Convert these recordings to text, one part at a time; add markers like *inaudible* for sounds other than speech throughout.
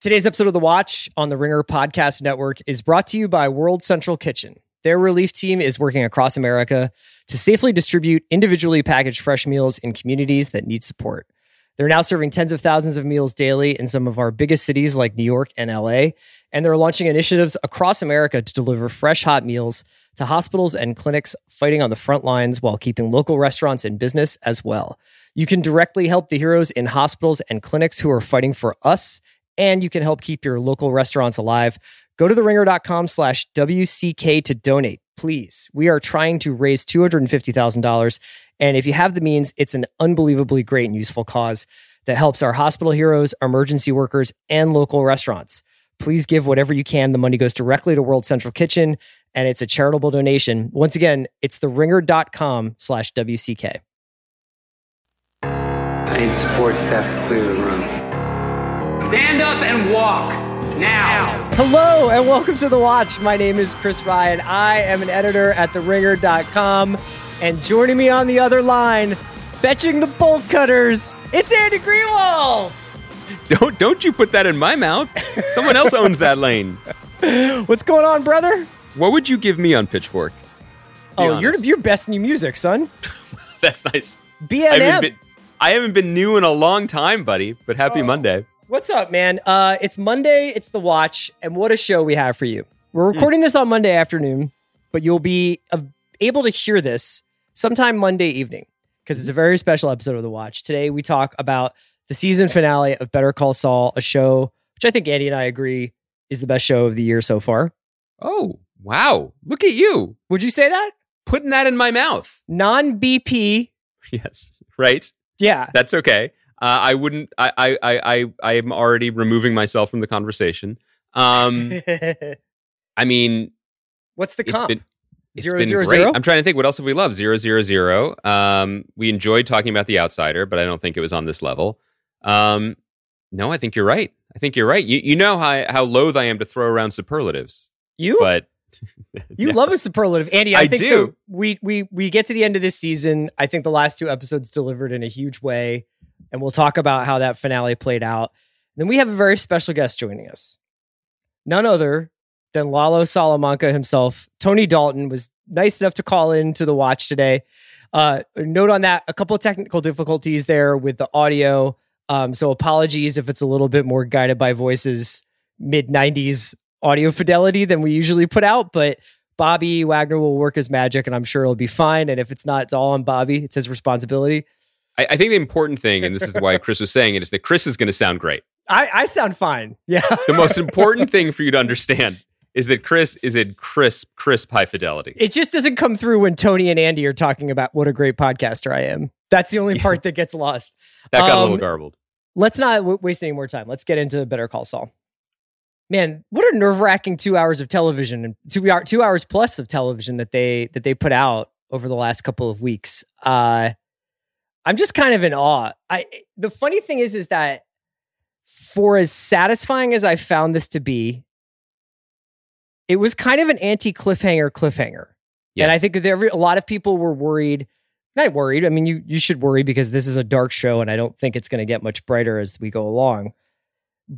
Today's episode of The Watch on the Ringer Podcast Network is brought to you by World Central Kitchen. Their relief team is working across America to safely distribute individually packaged fresh meals in communities that need support. They're now serving tens of thousands of meals daily in some of our biggest cities like New York and LA. And they're launching initiatives across America to deliver fresh, hot meals to hospitals and clinics fighting on the front lines while keeping local restaurants in business as well. You can directly help the heroes in hospitals and clinics who are fighting for us and you can help keep your local restaurants alive. Go to theringer.com slash WCK to donate, please. We are trying to raise $250,000. And if you have the means, it's an unbelievably great and useful cause that helps our hospital heroes, emergency workers, and local restaurants. Please give whatever you can. The money goes directly to World Central Kitchen, and it's a charitable donation. Once again, it's theringer.com slash WCK. I need support staff to clear the room. Stand up and walk now. Hello and welcome to The Watch. My name is Chris Ryan. I am an editor at TheRinger.com. And joining me on the other line, fetching the bolt cutters, it's Andy Greenwald. *laughs* Don't don't you put that in my mouth. Someone else owns that lane. *laughs* What's going on, brother? What would you give me on Pitchfork? Be oh, you're honest. you're best new music, son. *laughs* That's nice. I haven't, been, I haven't been new in a long time, buddy. But happy Oh. Monday. What's up, man? Uh, it's Monday. It's the watch, and what a show we have for you. Hmm. We're recording this on Monday afternoon, but you'll be uh, able to hear this sometime Monday evening because it's a very special episode of the watch. Today we talk about the season finale of Better Call Saul, a show which I think Andy and I agree is the best show of the year so far. Oh wow! Look at you Would you say that? putting that in my mouth. Non BP, *laughs* Yes, right. yeah. That's okay. Uh, I wouldn't. I I I I am already removing myself from the conversation. Um, *laughs* I mean, What's the comp? been Zero, zero, zero? I'm trying to think what else have we loved. Zero zero zero. Um, we enjoyed talking about the outsider, but I don't think it was on this level. Um, no, I think you're right. I think you're right. You you know how how loath I am to throw around superlatives, you? but *laughs* You Yeah. love a superlative, Andy. I, I think do. so. We we we get to the end of this season. I think the last two episodes delivered in a huge way, and we'll talk about how that finale played out. then we have a very special guest joining us, none other than Lalo Salamanca himself. Tony Dalton was nice enough to call in to the watch today. Uh, note on that: a couple of technical difficulties there with the audio. Um, so apologies if it's a little bit more guided by voices, mid '90s audio fidelity than we usually put out, but Bobby Wagner will work his magic and I'm sure it'll be fine. And if it's not, it's all on Bobby. It's his responsibility. I, I think the important thing, and this is why *laughs* Chris was saying it, is that Chris is going to sound great. I, I sound fine. Yeah. The most *laughs* important thing for you to understand is that Chris is in crisp, crisp high fidelity. it just doesn't come through when Tony and Andy are talking about what a great podcaster I am. That's the only part that gets lost. That got a Um, little garbled. Let's not w- waste any more time. Let's get into Better Call Saul. Man, what a nerve wracking two hours of television and two hour, two hours plus of television that they that they put out over the last couple of weeks. Uh, I'm just kind of in awe. I the funny thing is is that for as satisfying as I found this to be, it was kind of an anti cliffhanger cliffhanger. And I think there a lot of people were worried. Not worried. I mean, you you should worry because this is a dark show, and I don't think it's going to get much brighter as we go along.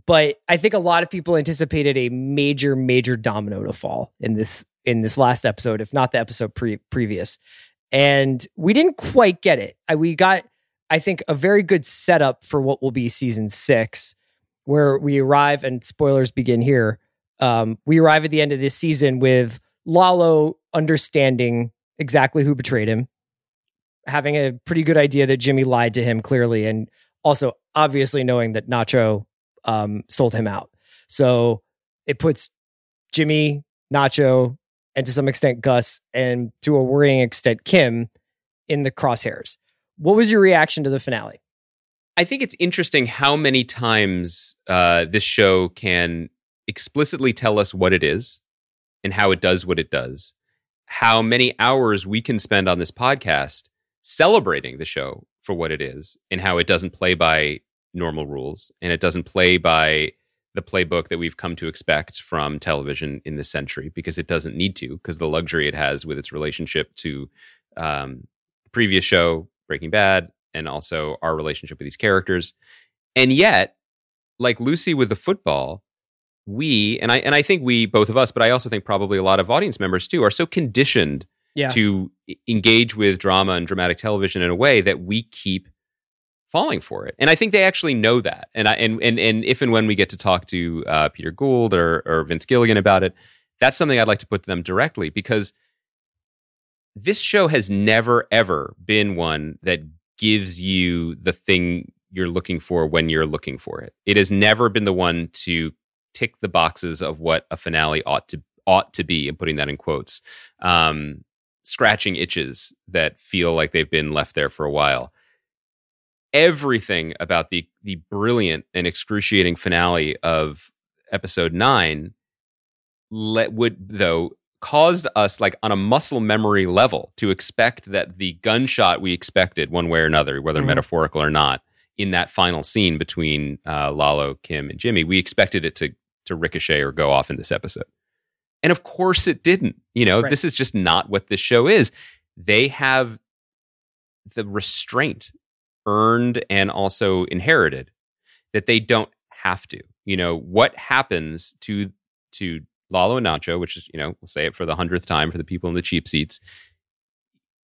But I think a lot of people anticipated a major, major domino to fall in this in this last episode, if not the episode pre- previous. And we didn't quite get it. We got, I think, a very good setup for what will be season six, where we arrive and spoilers begin here. Um, we arrive at the end of this season with Lalo understanding exactly who betrayed him, having a pretty good idea that Jimmy lied to him clearly, and also obviously knowing that Nacho um, sold him out. So it puts Jimmy, Nacho, and to some extent Gus, and to a worrying extent Kim in the crosshairs. What was your reaction to the finale? I think it's interesting how many times uh, this show can explicitly tell us what it is and how it does what it does. How many hours we can spend on this podcast celebrating the show for what it is and how it doesn't play by normal rules and it doesn't play by the playbook that we've come to expect from television in this century because it doesn't need to because the luxury it has with its relationship to um, the previous show Breaking Bad and also our relationship with these characters and yet like Lucy with the football, we and I and I think we both of us, but I also think probably a lot of audience members too are so conditioned Yeah. to engage with drama and dramatic television in a way that we keep falling for it. And I think they actually know that. And I and and, and if and when we get to talk to uh, Peter Gould or or Vince Gilligan about it, that's something I'd like to put to them directly because this show has never ever been one that gives you the thing you're looking for when you're looking for it. It has never been the one to tick the boxes of what a finale ought to ought to be and putting that in quotes um, scratching itches that feel like they've been left there for a while everything about the the brilliant and excruciating finale of episode 9 let would though caused us like on a muscle memory level to expect that the gunshot we expected one way or another whether Mhm. metaphorical or not in that final scene between uh, Lalo, Kim, and Jimmy, we expected it to to ricochet or go off in this episode. And of course it didn't. You know, Right. this is just not what this show is. They have the restraint earned and also inherited that they don't have to. You know, what happens to to Lalo and Nacho, which is, you know, we'll say it for the hundredth time for the people in the cheap seats.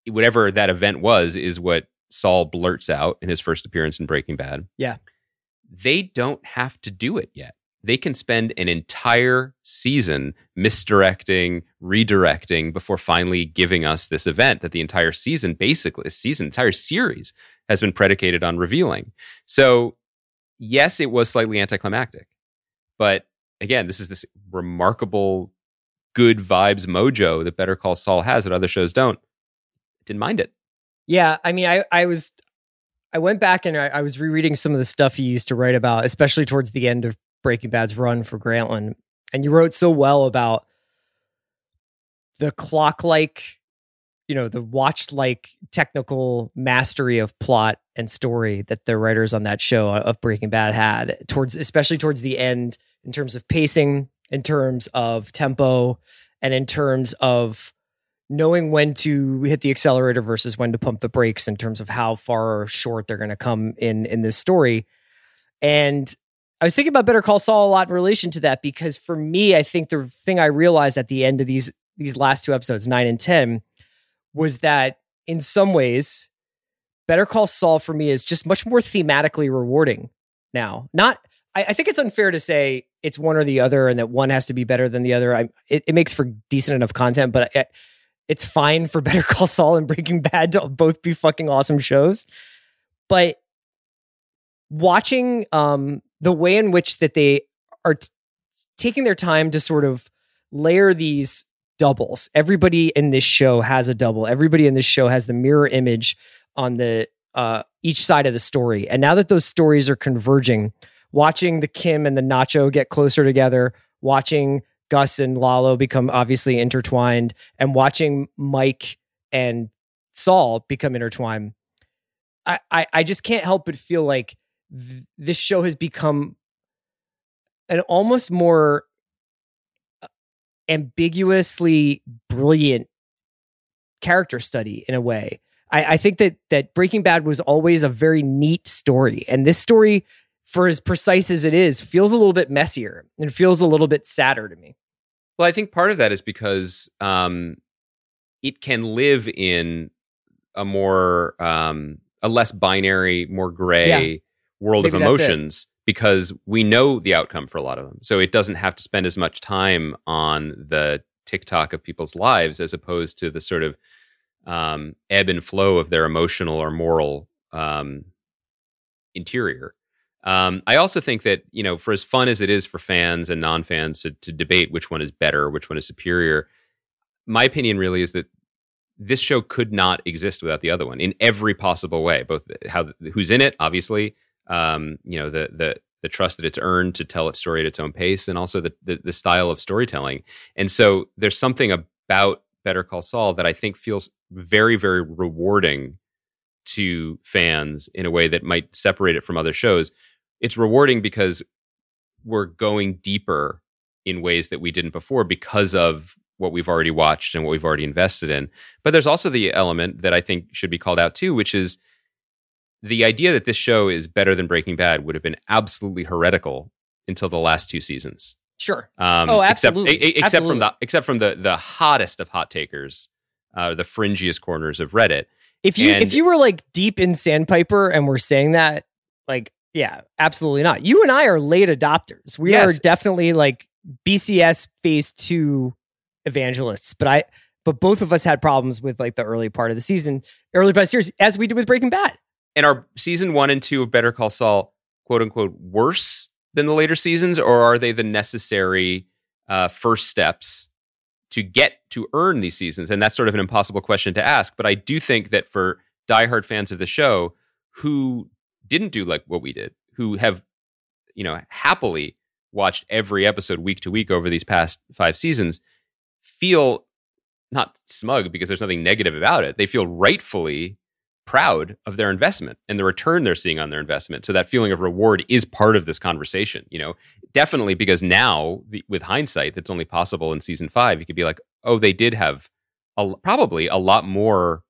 Whatever that event was, is what Saul blurts out in his first appearance in Breaking Bad. Yeah. They don't have to do it yet. They can spend an entire season misdirecting, redirecting before finally giving us this event that the entire season, basically, season, entire series has been predicated on revealing. So, yes, it was slightly anticlimactic, but again, this is this remarkable good vibes mojo that Better Call Saul has that other shows don't. Didn't mind it. Yeah, I mean, I I was I went back and I, I was rereading some of the stuff you used to write about, especially towards the end of Breaking Bad's run for Grantland, and you wrote so well about the clock like, you know, the watch like technical mastery of plot and story that the writers on that show uh, of Breaking Bad had towards, especially towards the end, in terms of pacing, in terms of tempo, and in terms of knowing when to hit the accelerator versus when to pump the brakes in terms of how far or short they're going to come in in this story. And I was thinking about Better Call Saul a lot in relation to that because for me, I think the thing I realized at the end of these these last two episodes, nine and ten, was that in some ways, Better Call Saul for me is just much more thematically rewarding now. Not, I, I think it's unfair to say it's one or the other, and that one has to be better than the other. I, it, it makes for decent enough content, but it's fine for *laughs* Better Call Saul and Breaking Bad to both be fucking awesome shows. But watching um, the way in which that they are t- taking their time to sort of layer these doubles. Everybody in this show has a double. Everybody in this show has the mirror image on the uh, each side of the story. And now that those stories are converging, watching the Kim and the Nacho get closer together, watching Gus and Lalo become obviously intertwined, and watching Mike and Saul become intertwined, I I, I just can't help but feel like th- this show has become an almost more ambiguously brilliant character study in a way. I, I think that that Breaking Bad was always a very neat story, and this story, for as precise as it is, feels a little bit messier and feels a little bit sadder to me. Well, I think part of that is because um, it can live in a more um, a less binary, more gray world Maybe of emotions because we know the outcome for a lot of them. So it doesn't have to spend as much time on the TikTok of people's lives as opposed to the sort of um, ebb and flow of their emotional or moral um, interior. Um, I also think that you know, for as fun as it is for fans and non-fans to, to debate which one is better, which one is superior, my opinion really is that this show could not exist without the other one in every possible way. Both how who's in it, obviously, um, you know, the the the trust that it's earned to tell its story at its own pace, and also the, the the style of storytelling. And so there's something about Better Call Saul that I think feels very very rewarding to fans in a way that might separate it from other shows. It's rewarding because we're going deeper in ways that we didn't before because of what we've already watched and what we've already invested in. But there's also the element that I think should be called out too, which is the idea that this show is better than Breaking Bad would have been absolutely heretical until the last two seasons. Sure. Um, Oh, except- absolutely. e- e- Except, Absolutely. from the except from the the hottest of hot takers, uh, the fringiest corners of Reddit. If you And- if you were like deep in Sandpiper and we're saying that, like, yeah, absolutely not. You and I are late adopters. We Yes. are definitely like BCS phase two evangelists. But I but both of us had problems with like the early part of the season, early part of the series, as we did with Breaking Bad. And are season one and two of Better Call Saul quote unquote worse than the later seasons, or are they the necessary uh, first steps to get to earn these seasons? And that's sort of an impossible question to ask. But I do think that for diehard fans of the show who didn't do like what we did, who have you know happily watched every episode week to week over these past five seasons, feel not smug because there's nothing negative about it. They feel rightfully proud of their investment and the return they're seeing on their investment. So that feeling of reward is part of this conversation, you know, definitely because now the, with hindsight, that's only possible in season five. You could be like, oh, they did have a, probably a lot more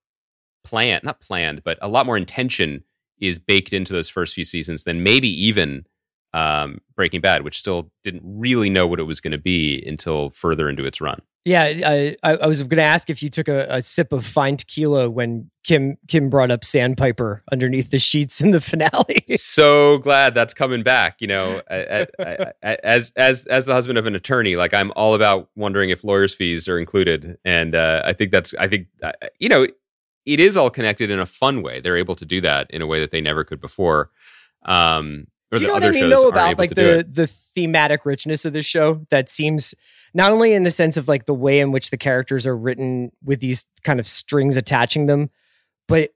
planned, not planned, but a lot more intention is baked into those first few seasons than maybe even um, Breaking Bad, which still didn't really know what it was going to be until further into its run. Yeah, I, I, I was going to ask if you took a, a sip of fine tequila when Kim Kim brought up Sandpiper underneath the sheets in the finale. *laughs* so glad that's coming back. You know, I- I- I- as as as the husband of an attorney, like I'm all about wondering if lawyers' fees are included, and uh, I think that's I think uh, you know it is all connected in a fun way. They're able to do that in a way that they never could before. Um, or Do you know what I mean though about like the the thematic richness of this show that seems not only in the sense of like the way in which the characters are written with these kind of strings attaching them, but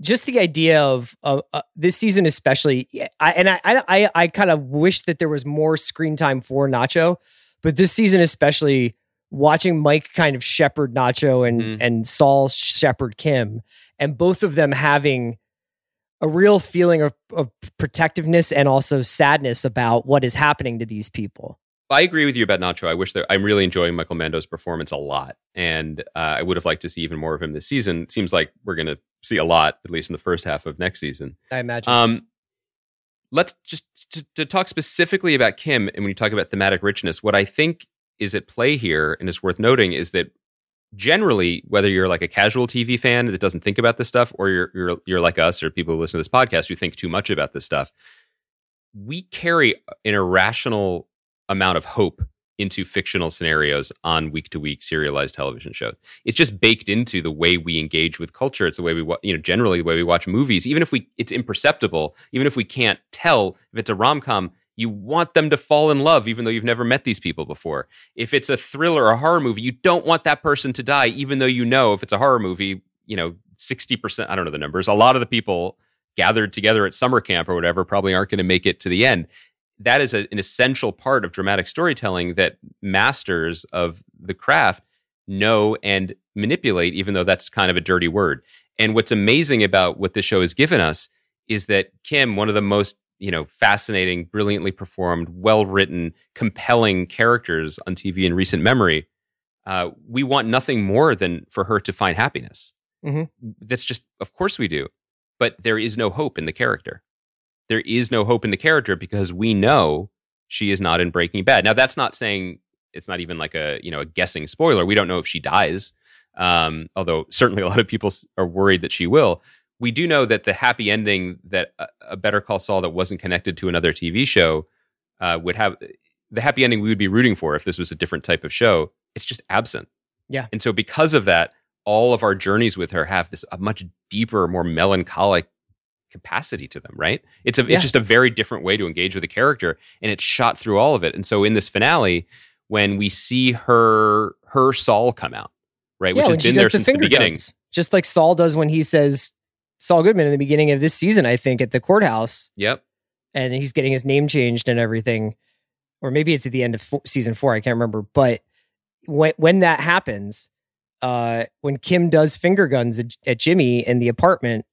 just the idea of of uh, this season especially. I, and I I I, kind of wish that there was more screen time for Nacho, but this season especially watching Mike kind of shepherd Nacho and Mhm. and Saul shepherd Kim, and both of them having a real feeling of, of protectiveness and also sadness about what is happening to these people. I agree with you about Nacho. I wish that I'm really enjoying Michael Mando's performance a lot, and uh, I would have liked to see even more of him this season. It seems like we're going to see a lot, at least in the first half of next season. I imagine. Um, let's just to, to talk specifically about Kim, and when you talk about thematic richness, what I think is at play here, and is worth noting, is that generally, whether you're like a casual TV fan that doesn't think about this stuff, or you're you're you're like us, or people who listen to this podcast who think too much about this stuff, we carry an irrational amount of hope into fictional scenarios on week to week serialized television shows. It's just baked into the way we engage with culture. It's the way we, you know, generally the way we watch movies. Even if we, it's imperceptible. Even if we can't tell if it's a rom com, you want them to fall in love, even though you've never met these people before. If it's a thriller or a horror movie, you don't want that person to die, even though you know if it's a horror movie, you know, sixty percent. I don't know the numbers. A lot of the people gathered together at summer camp or whatever probably aren't going to make it to the end that is a, an essential part of dramatic storytelling that masters of the craft know and manipulate, even though that's kind of a dirty word. And what's amazing about what this show has given us is that Kim, one of the most you know fascinating, brilliantly performed, well written, compelling characters on TV in recent memory, uh, we want nothing more than for her to find happiness. Mhm. That's just, of course, we do. But there is no hope in the character there is no hope in the character because we know she is not in Breaking Bad. Now that's not saying it's not even like a you know a guessing spoiler. We don't know if she dies, um, although certainly a lot of people are worried that she will. We do know that the happy ending that a, a Better Call Saul that wasn't connected to another TV show uh, would have the happy ending we would be rooting for if this was a different type of show. It's just absent. Yeah. and so because of that, all of our journeys with her have this a much deeper, more melancholic capacity to them, right? It's a Yeah. it's just a very different way to engage with a character and it's shot through all of it. And so in this finale when we see her her Saul come out, right, yeah, which has been there the since the beginning. guns, just like Saul does when he says Saul Goodman in the beginning of this season, I think, at the courthouse, Yep. and he's getting his name changed and everything, or maybe it's at the end of fo- season four. I can't remember, but when when that happens, uh, when Kim does finger guns at, at Jimmy in the apartment.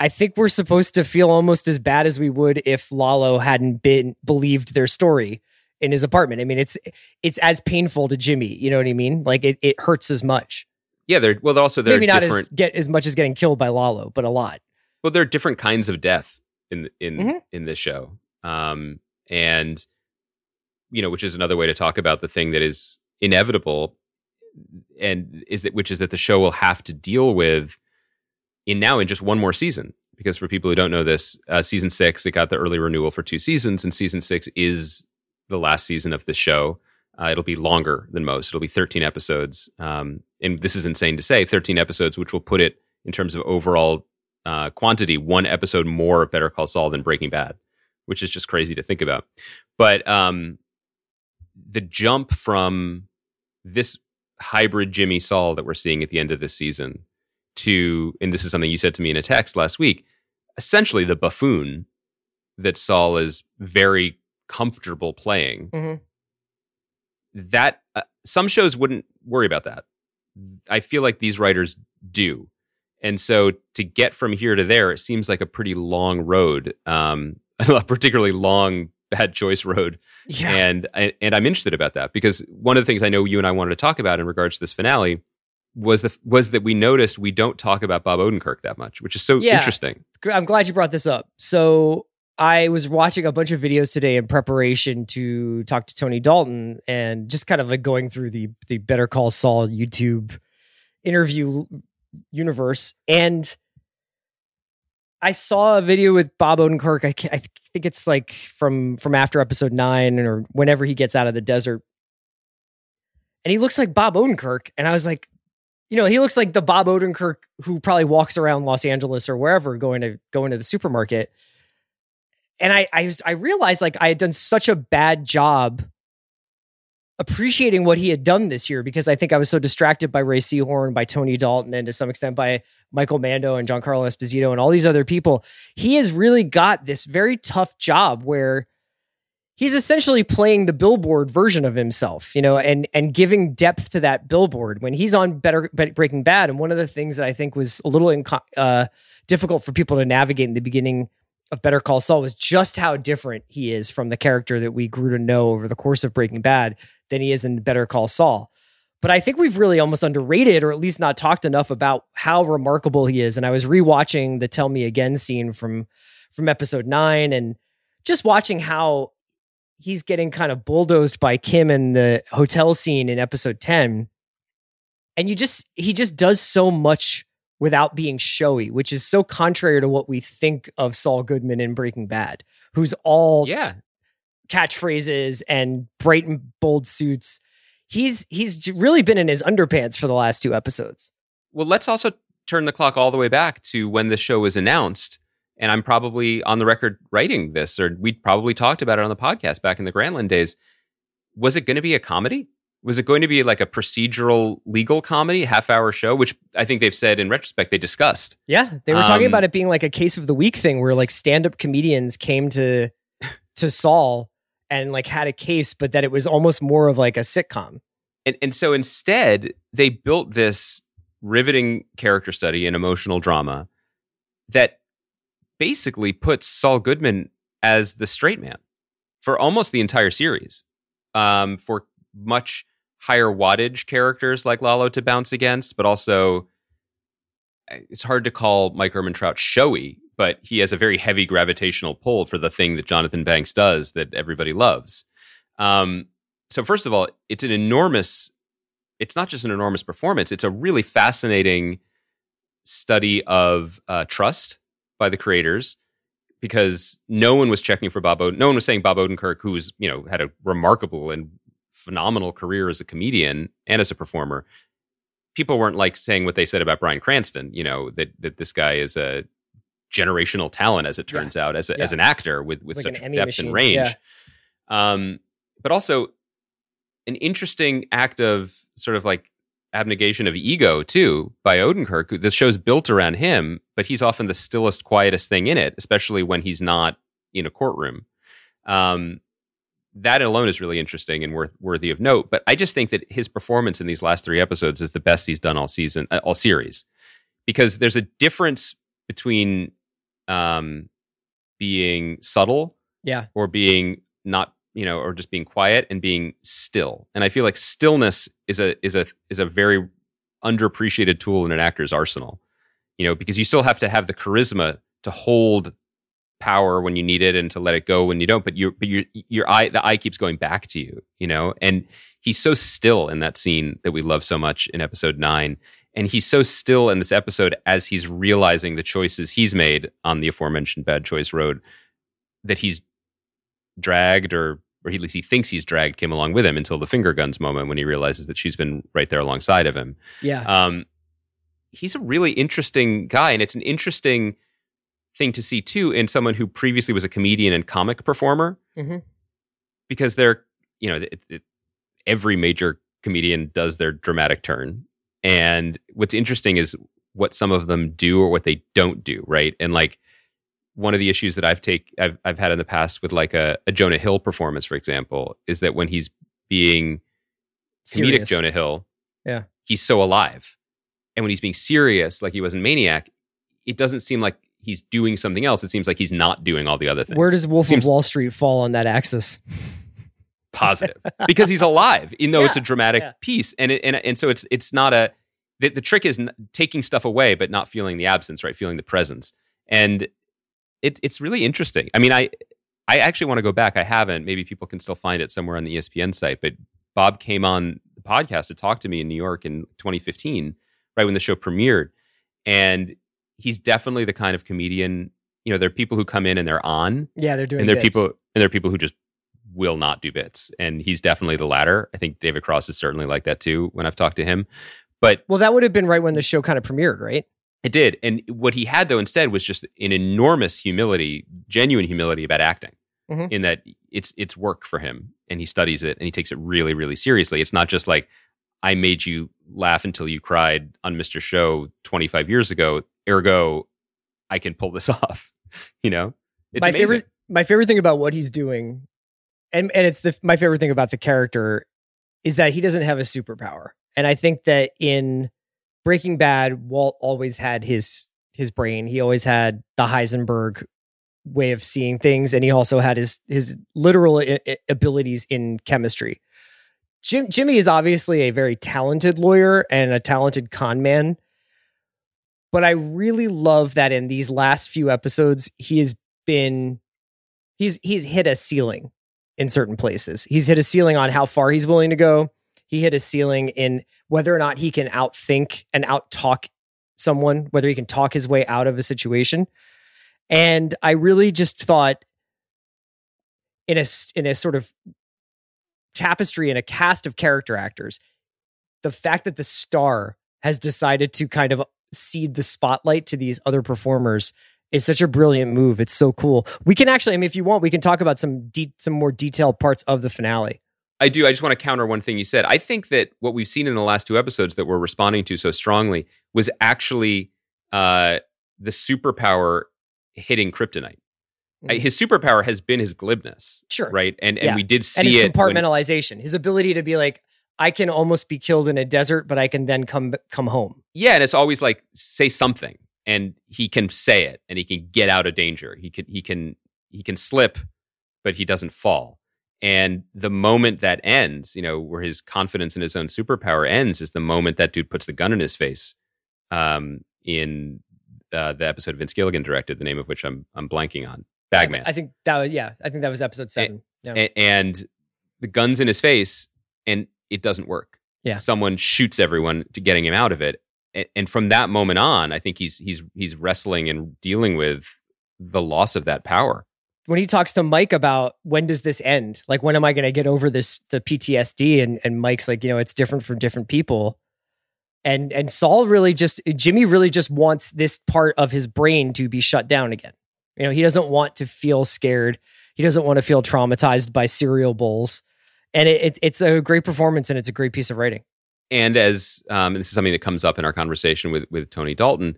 I think we're supposed to feel almost as bad as we would if Lalo hadn't been believed their story in his apartment. I mean, it's it's as painful to Jimmy. You know what I mean? Like it, it hurts as much. Yeah, they're well they're also they're Maybe not as get as much as getting killed by Lalo, but a lot. Well, there are different kinds of death in in Mhm. in this show, um, and you know, which is another way to talk about the thing that is inevitable, and is that which is that the show will have to deal with in now in just one more season. Because for people who don't know this, uh, season six it got the early renewal for two seasons, and season six is the last season of the show. Uh, it'll be longer than most. It'll be 13 episodes, um, and this is insane to say, 13 episodes, which will put it in terms of overall uh, quantity, one episode more of Better Call Saul than Breaking Bad, which is just crazy to think about. But um, the jump from this hybrid Jimmy Saul that we're seeing at the end of this season to, and this is something you said to me in a text last week, essentially the buffoon that Saul is very comfortable playing. Mhm. That uh, some shows wouldn't worry about that. I feel like these writers do. And so to get from here to there, it seems like a pretty long road, um, *laughs* a particularly long bad choice road. Yeah. And and I'm interested about that because one of the things I know you and I wanted to talk about in regards to this finale was the was that we noticed we don't talk about Bob Odenkirk that much, which is so Yeah. interesting. I'm glad you brought this up. So I was watching a bunch of videos today in preparation to talk to Tony Dalton and just kind of like going through the the Better Call Saul YouTube interview universe and I saw a video with Bob Odenkirk. I, I think it's like from from after episode nine or whenever he gets out of the desert, and he looks like Bob Odenkirk. And I was like, you know, he looks like the Bob Odenkirk who probably walks around Los Angeles or wherever going to going to the supermarket. And I I, I realized like I had done such a bad job appreciating what he had done this year because I think I was so distracted by Rhea Seehorn, by Tony Dalton, and to some extent by Michael Mando and Giancarlo Esposito and all these other people. He has really got this very tough job where he's essentially playing the billboard version of himself, you know, and and giving depth to that billboard when he's on Better Breaking Bad. And one of the things that I think was a little inco- uh, difficult for people to navigate in the beginning of Better Call Saul was just how different he is from the character that we grew to know over the course of Breaking Bad than he is in Better Call Saul. But I think we've really almost underrated, or at least not talked enough about how remarkable he is. And I was rewatching the "Tell Me Again" scene from from episode nine, and just watching how he's getting kind of bulldozed by Kim in the hotel scene in episode 10. And you just, he just does so much without being showy, which is so contrary to what we think of Saul Goodman in Breaking Bad, who's all Yeah. catchphrases and bright and bold suits. He's, he's really been in his underpants for the last two episodes. Well, let's also turn the clock all the way back to when the show was announced. And I'm probably on the record writing this, or we probably talked about it on the podcast back in the Grantland days. Was it going to be a comedy? Was it going to be like a procedural legal comedy, half hour show, which I think they've said in retrospect they discussed? Yeah, they were talking Um, about it being like a case of the week thing where like stand-up comedians came to to Saul and like had a case but that it was almost more of like a sitcom. And, and so instead, they built this riveting character study and emotional drama that basically puts Saul Goodman as the straight man for almost the entire series. Um, for much higher wattage characters like Lalo to bounce against, but also eh, it's hard to call Mike Ehrmantraut showy, but he has a very heavy gravitational pull for the thing that Jonathan Banks does that everybody loves. Um, so first of all, it's an enormous. It's not just an enormous performance; it's a really fascinating study of uh, trust by the creators because no one was checking for Bob. Oden- no one was saying Bob Odenkirk, who's you know had a remarkable and phenomenal career as a comedian and as a performer. People weren't like saying what they said about Bryan Cranston. You know that that this guy is a generational talent, as it Yeah. turns out, as a, Yeah. as an actor with with like such an depth machine. and range. Yeah. Um, but also an interesting act of sort of like abnegation of ego too by Odenkirk. This show's built around him, but he's often the stillest, quietest thing in it, especially when he's not in a courtroom. Um, that alone is really interesting and worth, worthy of note. But I just think that his performance in these last three episodes is the best he's done all season, uh, all series, because there's a difference between um, being subtle Yeah. or being not you know or just being quiet and being still and i feel like stillness is a is a is a very underappreciated tool in an actor's arsenal you know because you still have to have the charisma to hold power when you need it and to let it go when you don't. But your but your your eye the eye keeps going back to you, you know. And he's so still in that scene that we love so much in episode nine. And he's so still in this episode as he's realizing the choices he's made on the aforementioned bad choice road that he's dragged or or at least he thinks he's dragged came along with him until the finger guns moment when he realizes that she's been right there alongside of him. Yeah. Um, he's a really interesting guy, and it's an interesting thing to see too in someone who previously was a comedian and comic performer, Mhm. because they're you know it, it, every major comedian does their dramatic turn, and what's interesting is what some of them do or what they don't do, right? And like one of the issues that I've take I've I've had in the past with like a, a Jonah Hill performance, for example, is that when he's being comedic Serious. Jonah Hill, Yeah. he's so alive. And when he's being serious, like he was in Maniac, it doesn't seem like he's doing something else. It seems like he's not doing all the other things. Where does Wolf Seems- of Wall Street fall on that axis? positive because he's alive, even though it's a dramatic yeah. piece, and it, and and so it's it's not a the, the trick is n- taking stuff away but not feeling the absence, right? Feeling the presence, and it it's really interesting. I mean, I I actually want to go back. I haven't. Maybe people can still find it somewhere on the ESPN site. But Bob came on the podcast to talk to me in New York in 2015, right when the show premiered, and he's definitely the kind of comedian. You know, there are people who come in and they're on, Yeah, they're doing. and there are people and there are people who just will not do bits and he's definitely the latter i think david cross is certainly like that too when i've talked to him but Well, that would have been right when the show kind of premiered, right? it did and what he had though instead was just an enormous humility genuine humility about acting Mhm. in that it's it's work for him and he studies it and he takes it really really seriously it's not just like i made you laugh until you cried on mr show 25 years ago. Ergo i can pull this *laughs* off you know? It's my amazing. favorite my favorite thing about what he's doing and and it's the my favorite thing about the character is that he doesn't have a superpower. And i think that in breaking bad walt always had his his brain. He always had the heisenberg way of seeing things and he also had his his literal I- I- abilities in chemistry Jim, jimmy is obviously a very talented lawyer and a talented con man but i really love that in these last few episodes he has been he's he's hit a ceiling in certain places. He's hit a ceiling on how far he's willing to go. He hit a ceiling in whether or not he can outthink and outtalk someone, whether he can talk his way out of a situation. And I really just thought in a in a sort of tapestry and a cast of character actors, the fact that the star has decided to kind of cede the spotlight to these other performers is such a brilliant move. It's so cool. We can actually, I mean, if you want, we can talk about some de- some more detailed parts of the finale. I do. I just want to counter one thing you said. I think that what we've seen in the last two episodes that we're responding to so strongly was actually uh, the superpower hitting kryptonite. Mhm. His superpower has been his glibness, Sure. right? And and Yeah. we did see and his it. when- compartmentalization, his ability to be like, I can almost be killed in a desert, but I can then come come home. yeah, and it's always like say something, and he can say it, and he can get out of danger. He can he can he can slip, but he doesn't fall. And the moment that ends, you know, where his confidence in his own superpower ends, is the moment that dude puts the gun in his face. Um, in uh, the episode Vince Gilligan directed, the name of which I'm I'm blanking on, Bagman. I, I think that was yeah. I think that was episode seven. Yeah. A- and the gun's in his face and it doesn't work. Yeah. Someone shoots everyone to getting him out of it. A- And from that moment on, I think he's he's he's wrestling and dealing with the loss of that power. when he talks to Mike about when does this end? Like when am I going to get over this the PTSD? And and Mike's like, you know, it's different for different people. And and Saul really just Jimmy really just wants this part of his brain to be shut down again. You know, he doesn't want to feel scared. He doesn't want to feel traumatized by serial bulls. And it, it, it's a great performance and it's a great piece of writing. And as um, and this is something that comes up in our conversation with with Tony Dalton,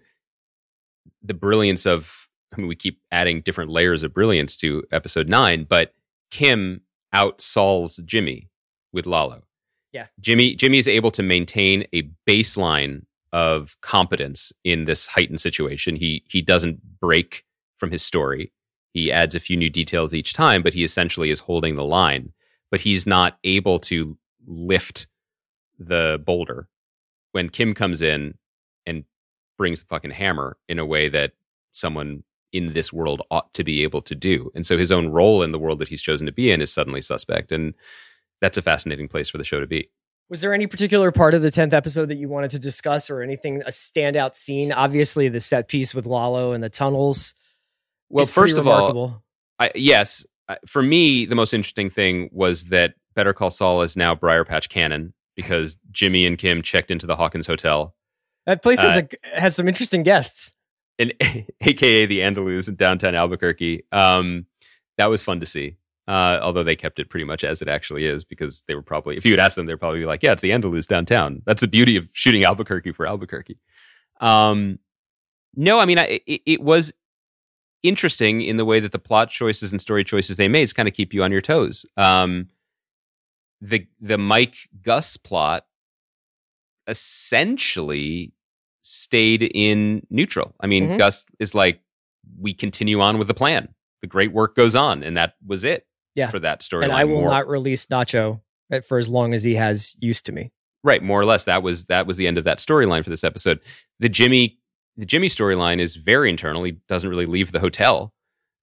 the brilliance of I mean, we keep adding different layers of brilliance to episode nine, but Kim outsolves Jimmy with Lalo. Yeah. Jimmy Jimmy is able to maintain a baseline of competence in this heightened situation. He he doesn't break from his story. He adds a few new details each time, but he essentially is holding the line. But he's not able to lift the boulder when Kim comes in and brings the fucking hammer in a way that someone in this world ought to be able to do. And so his own role in the world that he's chosen to be in is suddenly suspect. And that's a fascinating place for the show to be. Was there any particular part of the 10th episode that you wanted to discuss or anything, a standout scene? Obviously, the set piece with Lalo and the tunnels. Well, first of all. I, yes, for me, the most interesting thing was that Better Call Saul is now Briar Patch canon because Jimmy and Kim checked into the Hawkins Hotel, that place has, uh, a, has some interesting guests. and *laughs* AKA the Andaluz in downtown Albuquerque. Um, that was fun to see. Uh, although they kept it pretty much as it actually is, because they were probably, if you had asked them, they'd probably be like, "Yeah, it's the Andaluz downtown." That's the beauty of shooting Albuquerque for Albuquerque. Um, no, I mean, I, it, it was interesting in the way that the plot choices and story choices they made kind of keep you on your toes. Um, the the Mike Gus plot essentially stayed in neutral. I mean, Mhm. Gus is like, we continue on with the plan. The great work goes on, and that was it. Yeah. for that story. And I will not release Nacho uh, for as long as he has used to me. Right, more or less. That was that was the end of that storyline for this episode. The Jimmy the Jimmy storyline is very internal. He doesn't really leave the hotel.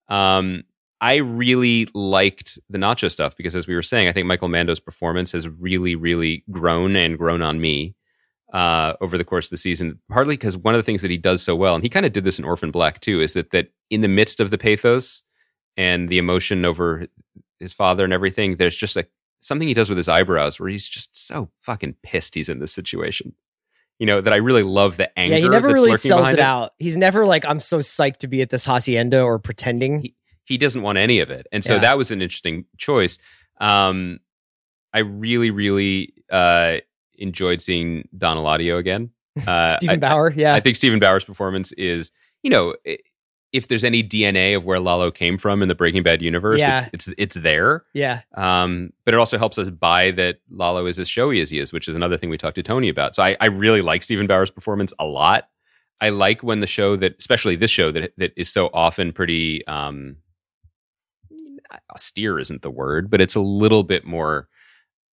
Um, I really liked the Nacho stuff because, as we were saying, I think Michael Mando's performance has really, really grown and grown on me uh, over the course of the season. Partly because one of the things that he does so well, and he kind of did this in Orphan Black too, is that that in the midst of the pathos and the emotion over his father and everything, there's just like something he does with his eyebrows where he's just so fucking pissed he's in this situation. You know, that I really love the anger. yeah, he never really sells behind it out. He's never like, I'm so psyched to be at this hacienda or pretending. He- He doesn't want any of it. And so Yeah. that was an interesting choice. Um, I really, really uh, enjoyed seeing Don Eladio again. *laughs* Uh, Steven I, Bauer, yeah. I think Steven Bauer's performance is, you know, i- if there's any DNA of where Lalo came from in the Breaking Bad universe, Yeah. it's, it's it's there. yeah. Um, but it also helps us buy that Lalo is as showy as he is, which is another thing we talked to Tony about. So I, I really like Steven Bauer's performance a lot. I like when the show that, especially this show that that is so often pretty um, austere isn't the word, but it's a little bit more,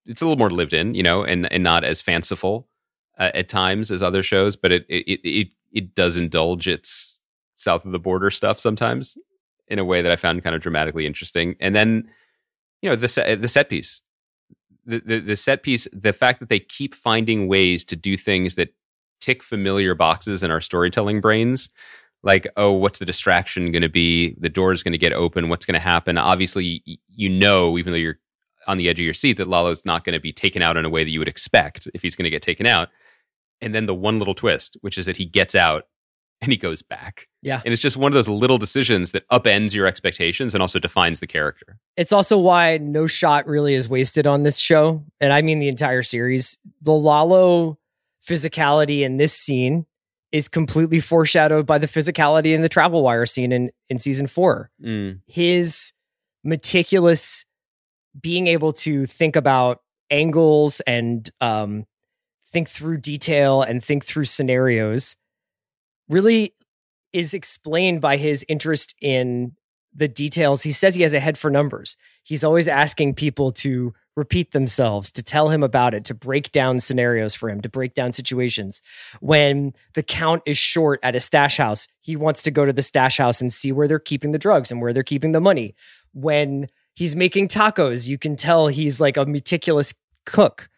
it's a little more lived in, you know, and and not as fanciful uh, at times as other shows. But it it it it does indulge its south of the border stuff sometimes in a way that I found kind of dramatically interesting. And then you know the set, the set piece, the, the the set piece, the fact that they keep finding ways to do things that tick familiar boxes in our storytelling brains. Like, oh, what's the distraction going to be? The door is going to get open. What's going to happen? Obviously, you know, even though you're on the edge of your seat, that Lalo's not going to be taken out in a way that you would expect if he's going to get taken out. And then the one little twist, which is that he gets out and he goes back. Yeah. And it's just one of those little decisions that upends your expectations and also defines the character. It's also why no shot really is wasted on this show. And I mean the entire series. The Lalo physicality in this scene is completely foreshadowed by the physicality in the travel wire scene in, in season four. Mm. his meticulous being able to think about angles and um, think through detail and think through scenarios really is explained by his interest in the details. He says he has a head for numbers. He's always asking people to repeat themselves, to tell him about it, to break down scenarios for him, to break down situations. When the count is short at a stash house, he wants to go to the stash house and see where they're keeping the drugs and where they're keeping the money. When he's making tacos, you can tell he's like a meticulous cook.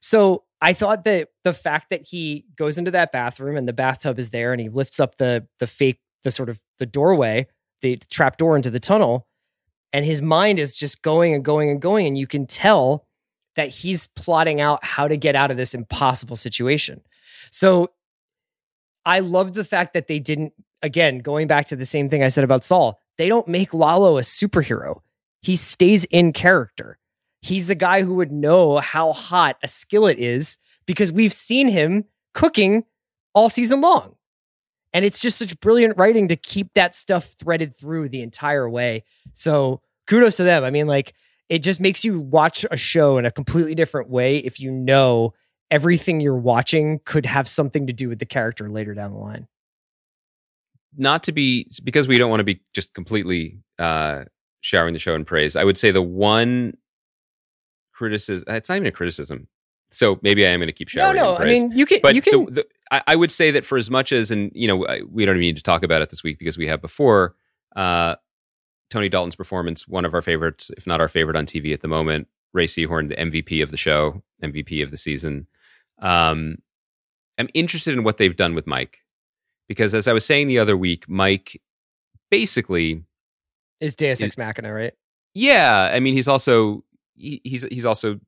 So I thought that the fact that he goes into that bathroom and the bathtub is there and he lifts up the the fake the sort of the doorway, the trap door into the tunnel, and his mind is just going and going and going, and you can tell that he's plotting out how to get out of this impossible situation. So I loved the fact that they didn't again going back to the same thing I said about Saul. They don't make Lalo a superhero. He stays in character. He's the guy who would know how hot a skillet is because we've seen him cooking all season long. And it's just such brilliant writing to keep that stuff threaded through the entire way. So kudos to them. I mean, like, it just makes you watch a show in a completely different way if you know everything you're watching could have something to do with the character later down the line. not to be because we don't want to be just completely uh, showering the show in praise. I would say the one criticism it's not even a criticism. So maybe I am going to keep shouting. No, showering. no. in I mean, you can, but you can, the, the, I, I would say that for as much as, and you know, I- we don't even need to talk about it this week because we have before. Uh, Tony Dalton's performance, one of our favorites, if not our favorite on TV at the moment. Rhea Seehorn, the MVP of the show, MVP of the season. Um, I'm interested in what they've done with Mike because, as I was saying the other week, Mike basically Is Deus Ex Machina, right? yeah, I mean, he's also he, he's he's also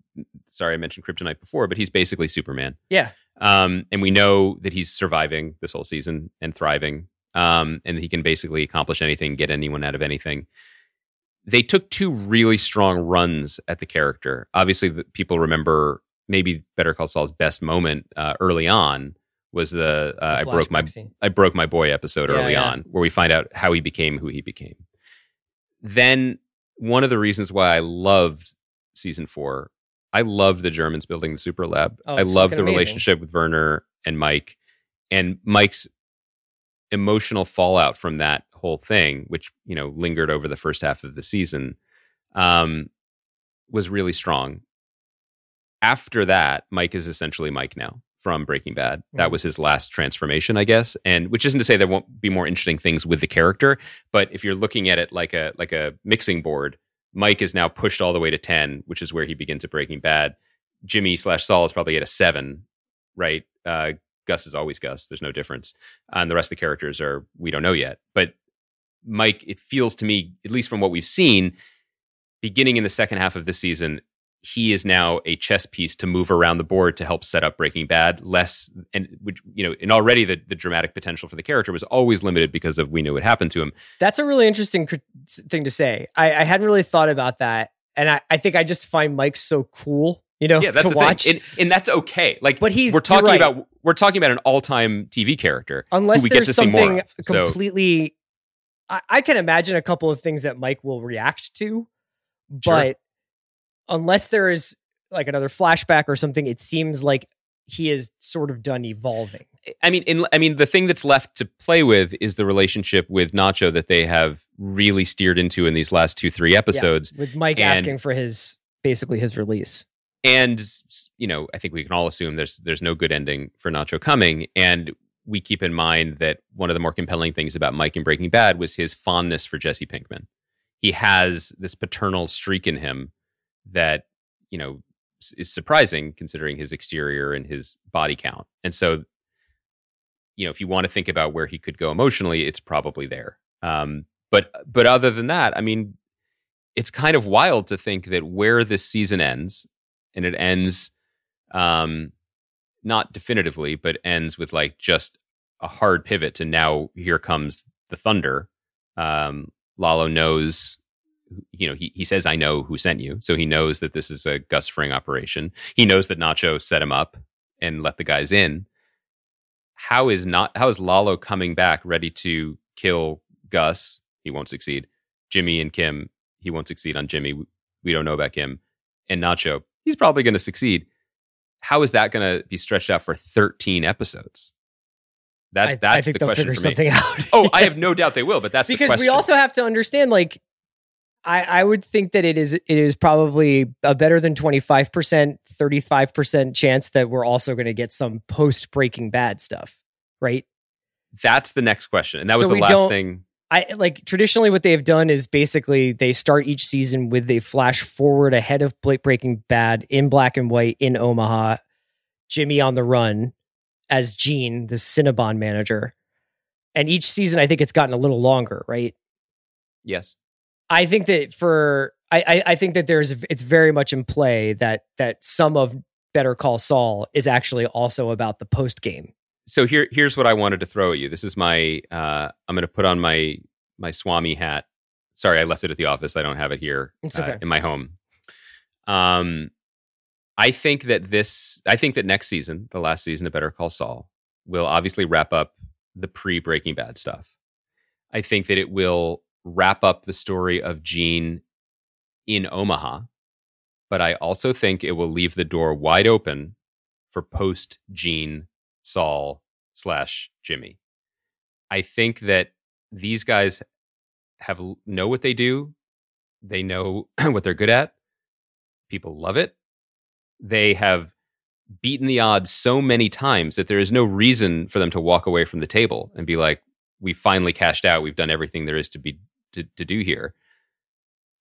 sorry I mentioned Kryptonite before, but he's basically Superman. Yeah. Um, and we know that he's surviving this whole season and thriving. Um, and he can basically accomplish anything, get anyone out of anything. They took two really strong runs at the character. Obviously, the, people remember maybe Better Call Saul's best moment uh, early on was the, uh, The I broke my scene. I broke my boy episode Yeah, early yeah. on, where we find out how he became who he became. Then one of the reasons why I loved season four, I love the Germans building the super lab. Oh, I love the amazing. relationship with Werner and Mike, and Mike's emotional fallout from that whole thing, which you know lingered over the first half of the season, um, was really strong. After that, Mike is essentially Mike now from Breaking Bad. That Mhm. was his last transformation, I guess. And which isn't to say there won't be more interesting things with the character, but if you're looking at it like a like a mixing board, Mike is now pushed all the way to ten, which is where he begins at Breaking Bad. Jimmy slash Saul is probably at a seven, right? Uh, Gus is always Gus. There's no difference. And the rest of the characters are we don't know yet. But Mike, it feels to me, at least from what we've seen, beginning in the second half of this season, he is now a chess piece to move around the board to help set up Breaking Bad. Less and you know, and already the, the dramatic potential for the character was always limited because of we knew what happened to him. That's a really interesting cr- thing to say. I, I hadn't really thought about that, and I, I think I just find Mike so cool. You know, Yeah, that's to the watch. thing, and, and that's okay. Like, But he's- we're talking right. about we're talking about an all time TV character Unless we there's to see more something of. So- completely, I, I can imagine a couple of things that Mike will react to, Sure. Unless there is like another flashback or something, it seems like he is sort of done evolving. I mean, in, I mean, the thing that's left to play with is the relationship with Nacho that they have really steered into in these last two, three episodes. with Mike And- asking for his basically his release. And you know, I think we can all assume there's there's no good ending for Nacho coming. And we keep in mind that one of the more compelling things about Mike in Breaking Bad was his fondness for Jesse Pinkman. He has this paternal streak in him that you know is surprising considering his exterior and his body count. And so, you know, if you want to think about where he could go emotionally, it's probably there. Um, but but other than that, I mean, it's kind of wild to think that where this season ends, and it ends, um, not definitively, but ends with like just a hard pivot to now. Here comes the thunder. Um, Lalo knows you know, he, he says, I know who sent you. So he knows that this is a Gus Fring operation. He knows that Nacho set him up and let the guys in. How is not how is Lalo coming back ready to kill Gus? He won't succeed. Jimmy and Kim, he won't succeed on Jimmy. We don't know about Kim. And Nacho, he's probably going to succeed. How is that going to be stretched out for 13 episodes? That that's I think the they'll question figure for me. something *laughs* out. Oh, I have no doubt they will, but that's because we also have to understand like I, I would think that it is it is probably a better than 25% 35% chance that we're also going to get some post breaking bad stuff right That's the next question. And that was the last thing. I like traditionally what they've done is basically they start each season with a flash forward ahead of Breaking Bad in black and white in Omaha, Jimmy on the run as Gene, the Cinnabon manager. And each season I think it's gotten a little longer, right? Yes. I think that for I, I I think that there's it's very much in play that that some of Better Call Saul is actually also about the post game. So here here's what I wanted to throw at you. This is my uh I'm going to put on my my Swami hat. Sorry, I left it at the office. I don't have it here It's uh, okay. in my home. Um I think that this I think that next season, the last season of Better Call Saul, will obviously wrap up the pre-Breaking Bad stuff. I think that it will wrap up the story of Gene in Omaha, but I also think it will leave the door wide open for post Gene Saul slash Jimmy. I think that these guys have know what they do. They know *clears throat* what they're good at. People love it. They have beaten the odds so many times that there is no reason for them to walk away from the table and be like, we finally cashed out. We've done everything there is to be to, to do here.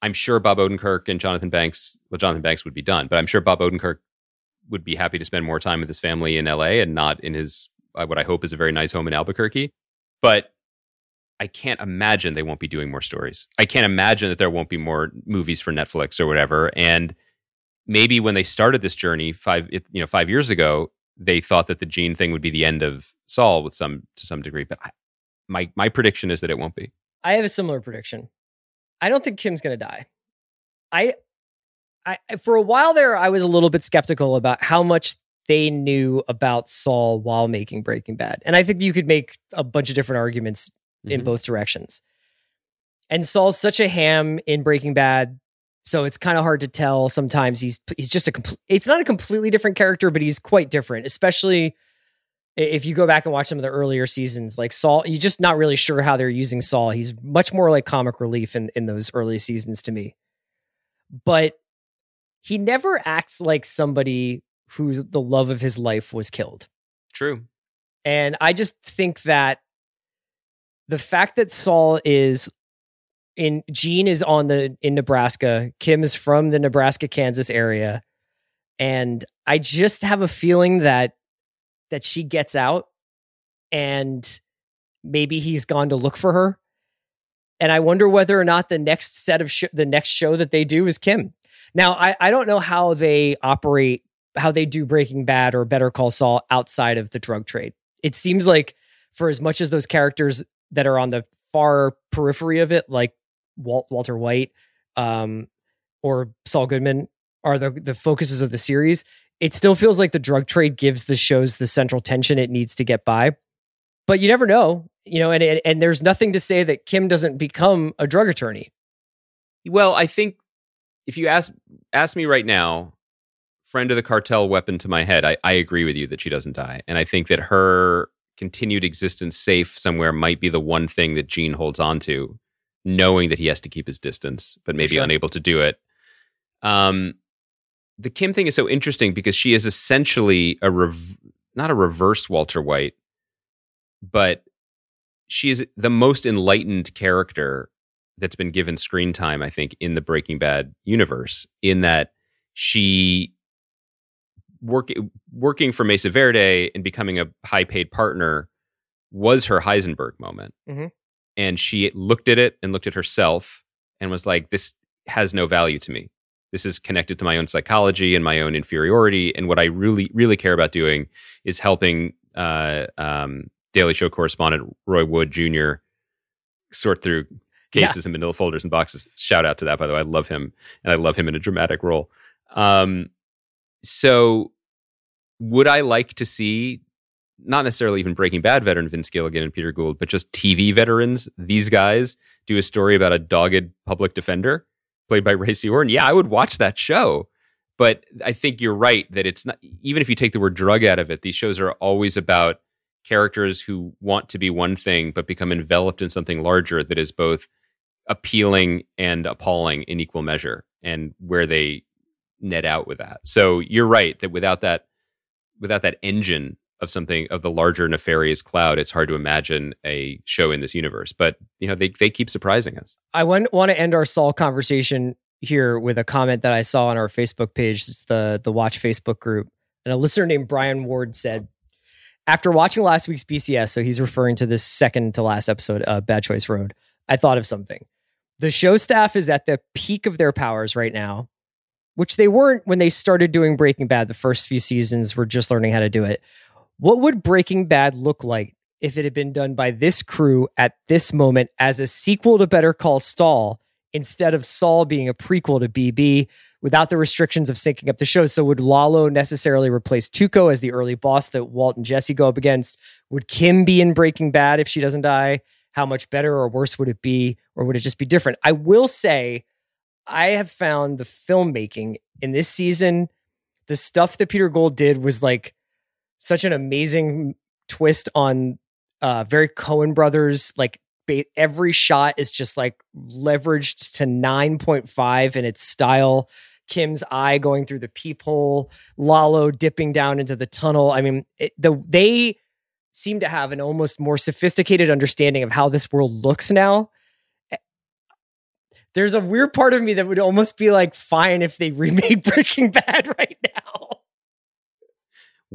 I'm sure Bob Odenkirk and Jonathan Banks, well, Jonathan Banks would be done, but I'm sure Bob Odenkirk would be happy to spend more time with his family in LA and not in his uh, what I hope is a very nice home in Albuquerque. But I can't imagine they won't be doing more stories. I can't imagine that there won't be more movies for Netflix or whatever. And maybe when they started this journey five, you know, five years ago, they thought that the gene thing would be the end of Saul with some to some degree. But I, my my prediction is that it won't be. I have a similar prediction. I don't think Kim's going to die. I, I for a while there, I was a little bit skeptical about how much they knew about Saul while making Breaking Bad, and I think you could make a bunch of different arguments mm-hmm. in both directions. And Saul's such a ham in Breaking Bad, so it's kind of hard to tell. Sometimes he's he's just a complete. It's not a completely different character, but he's quite different, especially if you go back and watch some of the earlier seasons, like Saul, you're just not really sure how they're using Saul. He's much more like comic relief in, in those early seasons to me. But he never acts like somebody whose the love of his life was killed. True. And I just think that the fact that Saul is in Gene is on the in Nebraska, Kim is from the Nebraska Kansas area, and I just have a feeling that that she gets out and maybe he's gone to look for her. And I wonder whether or not the next set of sh- the next show that they do is Kim. Now, I, I don't know how they operate, how they do Breaking Bad or Better Call Saul outside of the drug trade. It seems like for as much as those characters that are on the far periphery of it, like Walt, Walter White um, or Saul Goodman, are the the focuses of the series it still feels like the drug trade gives the shows the central tension it needs to get by. But you never know, you know, and, and, and there's nothing to say that Kim doesn't become a drug attorney. Well, I think if you ask ask me right now, friend of the cartel weapon to my head, I, I agree with you that she doesn't die. And I think that her continued existence safe somewhere might be the one thing that Gene holds on to, knowing that he has to keep his distance, but maybe sure. unable to do it. Um, the Kim thing is so interesting because she is essentially a rev- not a reverse Walter White, but she is the most enlightened character that's been given screen time, I think, in the Breaking Bad universe, in that she work, working for Mesa Verde and becoming a high paid partner was her Heisenberg moment. Mm-hmm. And she looked at it and looked at herself and was like, this has no value to me. This is connected to my own psychology and my own inferiority. And what I really, really care about doing is helping uh, um, Daily Show correspondent Roy Wood Jr. sort through cases yeah. and manila folders and boxes. Shout out to that, by the way. I love him, and I love him in a dramatic role. Um, so, would I like to see not necessarily even Breaking Bad veteran Vince Gilligan and Peter Gould, but just TV veterans, these guys do a story about a dogged public defender played by *laughs* Rhea Seehorn, yeah, I would watch that show. But I think you're right that it's not, even if you take the word drug out of it, these shows are always about characters who want to be one thing, but become enveloped in something larger that is both appealing and appalling in equal measure and where they net out with that. So you're right that without that, without that engine of something of the larger nefarious cloud, it's hard to imagine a show in this universe. But you know, they they keep surprising us. I want want to end our Saul conversation here with a comment that I saw on our Facebook page. It's the the Watch Facebook group, and a listener named Brian Ward said. After watching last week's BCS, so he's referring to this second to last episode, uh, Bad Choice Road, I thought of something. The show staff is at the peak of their powers right now, which they weren't when they started doing Breaking Bad. The first few seasons were just learning how to do it. What would Breaking Bad look like if it had been done by this crew at this moment as a sequel to Better Call Saul instead of Saul being a prequel to BB without the restrictions of syncing up the show? So would Lalo necessarily replace Tuco as the early boss that Walt and Jesse go up against? Would Kim be in Breaking Bad if she doesn't die? How much better or worse would it be? Or would it just be different? I will say, I have found the filmmaking in this season, the stuff that Peter Gould did was like such an amazing twist on uh very Coen brothers like ba- every shot is just like leveraged to 9.5 in its style Kim's eye going through the peephole, Lalo dipping down into the tunnel. I mean, it, the they seem to have an almost more sophisticated understanding of how this world looks now. There's a weird part of me that would almost be like, fine if they *laughs* remade Breaking Bad right now.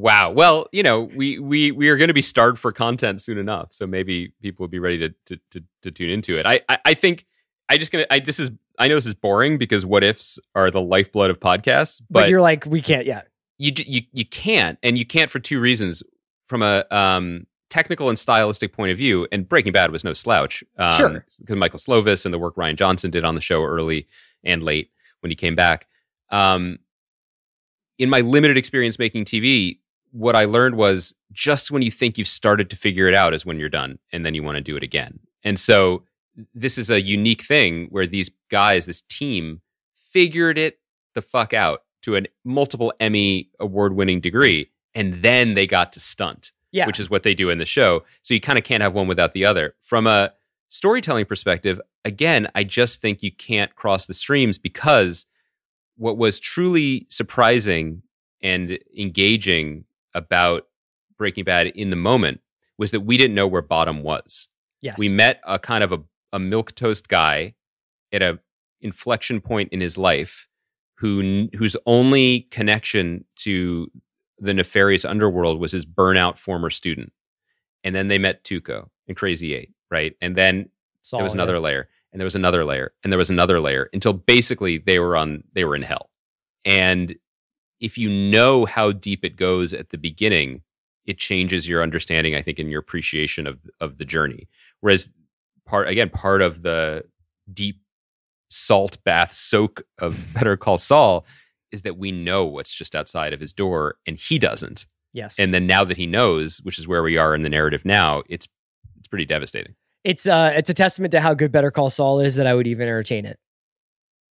Wow. Well, you know, we we we are going to be starved for content soon enough, so maybe people will be ready to to to, to tune into it. I, I I think I just gonna. I this is. I know this is boring because what ifs are the lifeblood of podcasts, But, but, you're like, we can't yet. you you you can't, and you can't for two reasons. From a um, technical and stylistic point of view, and Breaking Bad was no slouch. Um, Sure. because Michael Slovis and the work Rian Johnson did on the show early and late when he came back. Um, in my limited experience making TV, what I learned was just when you think you've started to figure it out is when you're done, and then you want to do it again. And so this is a unique thing where these guys, this team, figured it the fuck out to a multiple Emmy award winning degree, and then they got to stunt, Yeah. which is what they do in the show. So you kind of can't have one without the other. From a storytelling perspective, again, I just think you can't cross the streams because what was truly surprising and engaging about Breaking Bad in the moment was that we didn't know where bottom was. yes. We met a kind of a, a milk toast guy at a inflection point in his life who whose only connection to the nefarious underworld was his burnout former student. And then they met Tuco and Crazy Eight, right? And then there was another layer and there was another layer and there was another layer until basically they were on they were in hell and if you know how deep it goes at the beginning it changes your understanding i think and your appreciation of of the journey whereas part again part of the deep salt bath soak of *laughs* better call saul is that we know what's just outside of his door and he doesn't Yes. and then now that he knows which is where we are in the narrative now it's it's pretty devastating it's uh it's a testament to how good Better Call Saul is that I would even entertain it.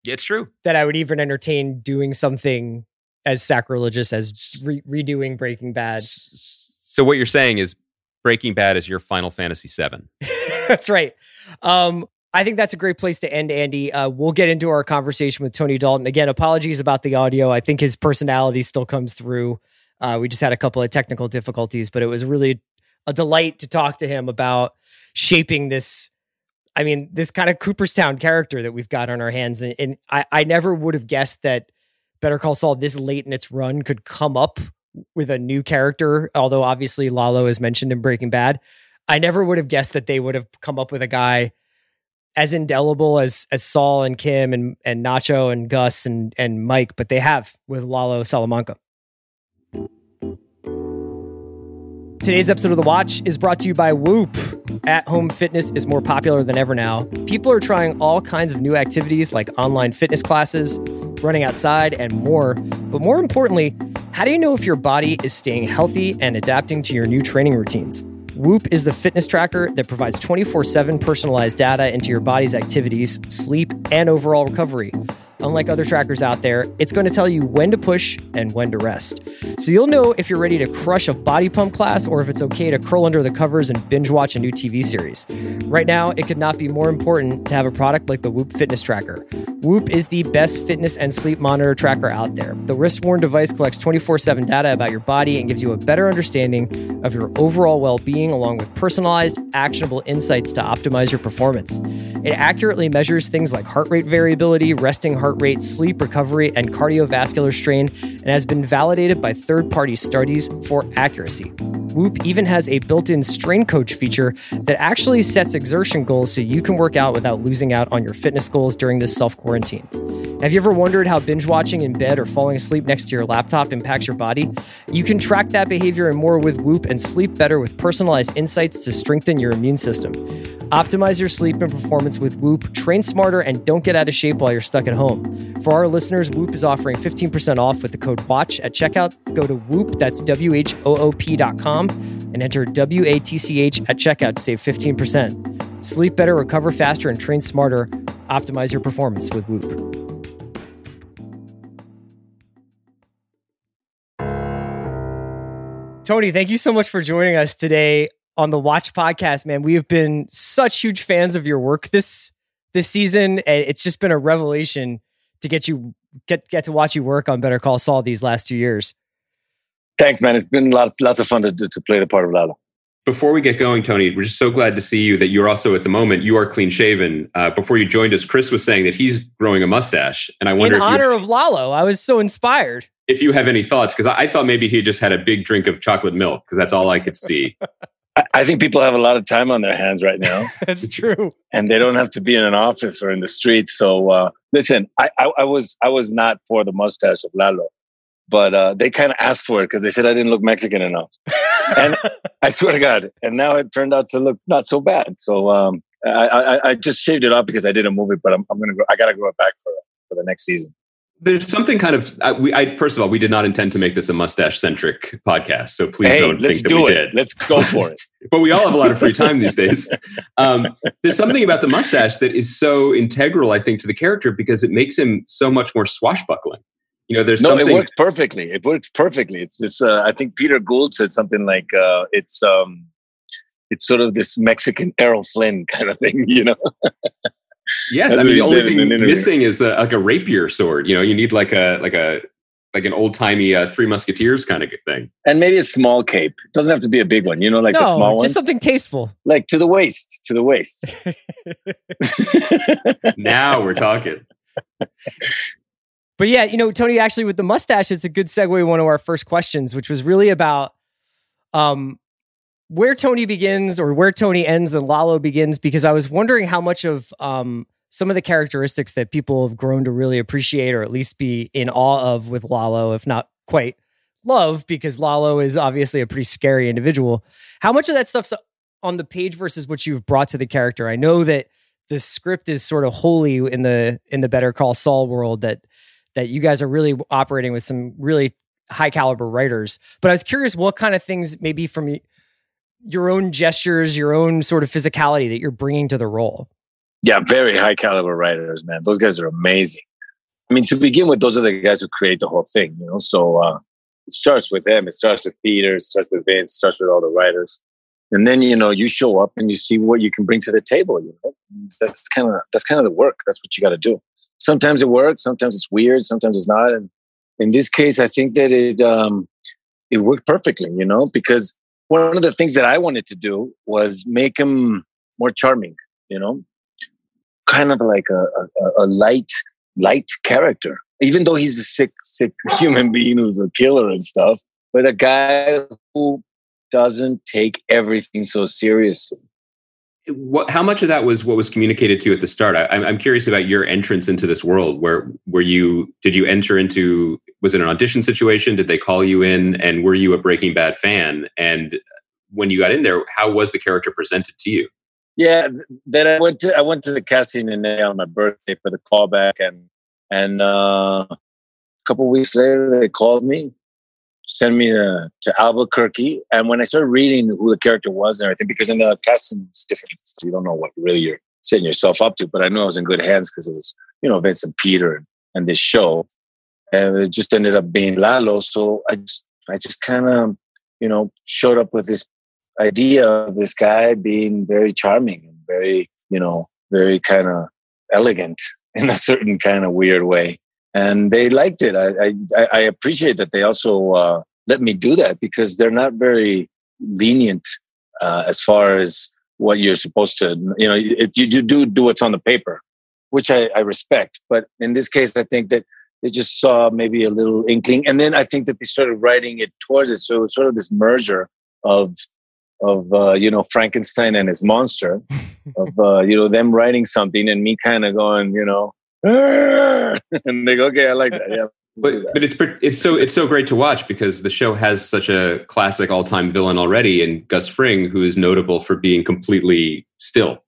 yeah, it's true That I would even entertain doing something as sacrilegious as re- redoing Breaking Bad. So what you're saying is Breaking Bad is your Final Fantasy VII. *laughs* that's right. Um, I think that's a great place to end, Andy. Uh, we'll get into our conversation with Tony Dalton. Again, apologies about the audio. I think his personality still comes through. Uh, we just had a couple of technical difficulties, but it was really a delight to talk to him about shaping this. I mean, this kind of Cooperstown character that we've got on our hands. And, and I, I never would have guessed that Better Call Saul this late in its run could come up with a new character, although obviously Lalo is mentioned in Breaking Bad. I never would have guessed that they would have come up with a guy as indelible as as Saul and Kim and and Nacho and Gus and and Mike, but they have with Lalo Salamanca. Today's episode of The Watch is brought to you by Whoop. At home fitness is more popular than ever now. People are trying all kinds of new activities like online fitness classes, running outside, and more. But more importantly, how do you know if your body is staying healthy and adapting to your new training routines? Whoop is the fitness tracker that provides 24 7 personalized data into your body's activities, sleep, and overall recovery. Unlike other trackers out there, it's going to tell you when to push and when to rest. So you'll know if you're ready to crush a body pump class or if it's okay to curl under the covers and binge watch a new TV series. Right now, it could not be more important to have a product like the Whoop Fitness Tracker. Whoop is the best fitness and sleep monitor tracker out there. The wrist worn device collects 24 7 data about your body and gives you a better understanding of your overall well being, along with personalized, actionable insights to optimize your performance. It accurately measures things like heart rate variability, resting heart rate, sleep recovery, and cardiovascular strain, and has been validated by third party studies for accuracy. Whoop even has a built in strain coach feature that actually sets exertion goals so you can work out without losing out on your fitness goals during this self quarantine. Have you ever wondered how binge watching in bed or falling asleep next to your laptop impacts your body? You can track that behavior and more with Whoop and sleep better with personalized insights to strengthen your immune system. Optimize your sleep and performance with Whoop, train smarter, and don't get out of shape while you're stuck at home. For our listeners, Whoop is offering 15% off with the code WATCH at checkout. Go to Whoop, that's W H O O P dot com, and enter W A T C H at checkout to save 15%. Sleep better, recover faster, and train smarter. Optimize your performance with Whoop. Tony, thank you so much for joining us today on the Watch Podcast, man. We have been such huge fans of your work this this season, and it's just been a revelation to get you get get to watch you work on Better Call Saul these last two years. Thanks, man. It's been lots lots of fun to to play the part of Lalo. Before we get going, Tony, we're just so glad to see you that you're also at the moment you are clean shaven. Uh, before you joined us, Chris was saying that he's growing a mustache, and I wonder in honor of Lalo. I was so inspired. If you have any thoughts, because I, I, thought maybe he just had a big drink of chocolate milk, because that's all I could see. *laughs* I think people have a lot of time on their hands right now. *laughs* That's true, and they don't have to be in an office or in the streets. So uh, listen, I, I, I was I was not for the mustache of Lalo but uh, they kind of asked for it because they said I didn't look Mexican enough. *laughs* and I swear to God, and now it turned out to look not so bad. So um, I, I, I, just shaved it off because I did a movie, but I'm, I'm gonna grow, I gotta grow it back for for the next season. There's something kind of uh, we. I first of all, we did not intend to make this a mustache centric podcast, so please hey, don't let's think do that we it. did. Let's go for it. *laughs* but we all have a lot of free time these days. Um, there's something about the mustache that is so integral, I think, to the character because it makes him so much more swashbuckling you know there's no something it works perfectly it works perfectly it's this uh, i think peter gould said something like uh, it's um it's sort of this mexican errol flynn kind of thing *laughs* you know yes i mean the only thing missing is a, like a rapier sword you know you need like a like a like an old timey uh, Three Musketeers kind of thing, and maybe a small cape. It doesn't have to be a big one, you know, like no, the small one. Just something tasteful, like to the waist, to the waist. *laughs* now we're talking. But yeah, you know, Tony, actually with the mustache, it's a good segue to one of our first questions, which was really about um where Tony begins or where Tony ends and Lalo begins, because I was wondering how much of um some of the characteristics that people have grown to really appreciate or at least be in awe of with Lalo, if not quite love, because Lalo is obviously a pretty scary individual. How much of that stuff's on the page versus what you've brought to the character? I know that the script is sort of holy in the in the Better Call Saul world that that you guys are really operating with some really high caliber writers. But I was curious what kind of things maybe from your own gestures, your own sort of physicality that you're bringing to the role. Yeah, very high caliber writers, man. Those guys are amazing. I mean, to begin with, those are the guys who create the whole thing, you know. So uh, it starts with them. It starts with Peter. It starts with Vince. It starts with all the writers, and then you know you show up and you see what you can bring to the table. You know, that's kind of that's kind of the work. That's what you got to do sometimes it works, sometimes it's weird, sometimes it's not. And in this case, I think that it um, it worked perfectly, you know, because one of the things that I wanted to do was make him more charming, you know, kind of like a, a, a light, light character. Even though he's a sick, sick *laughs* human being who's a killer and stuff, but a guy who doesn't take everything so seriously what, how much of that was what was communicated to you at the start? I, I'm curious about your entrance into this world. Where were you? Did you enter into? Was it an audition situation? Did they call you in? And were you a Breaking Bad fan? And when you got in there, how was the character presented to you? Yeah, then I went to I went to the casting and on my birthday for the callback, and and uh, a couple weeks later they called me send me to, to Albuquerque. And when I started reading who the character was and everything, because in the casting it's different, you don't know what really you're setting yourself up to. But I knew I was in good hands because it was, you know, Vincent Peter and, and this show. And it just ended up being Lalo. So I just I just kind of, you know, showed up with this idea of this guy being very charming and very, you know, very kind of elegant *laughs* in a certain kind of weird way and they liked it. I I, I appreciate that they also uh, let me do that because they're not very lenient uh, as far as what you're supposed to. You know, you, you do do what's on the paper, which I, I respect. But in this case, I think that they just saw maybe a little inkling, and then I think that they started writing it towards it. So it was sort of this merger of of uh, you know Frankenstein and his monster, *laughs* of uh, you know them writing something and me kind of going, you know, *laughs* and they go, okay, I like that. Yeah. But, but it's it's so it's so great to watch because the show has such a classic all time villain already in Gus Fring, who is notable for being completely still,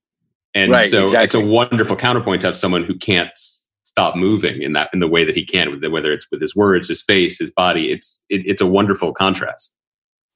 and right, so exactly. it's a wonderful counterpoint to have someone who can't stop moving in that in the way that he can, whether it's with his words, his face, his body. It's it, it's a wonderful contrast.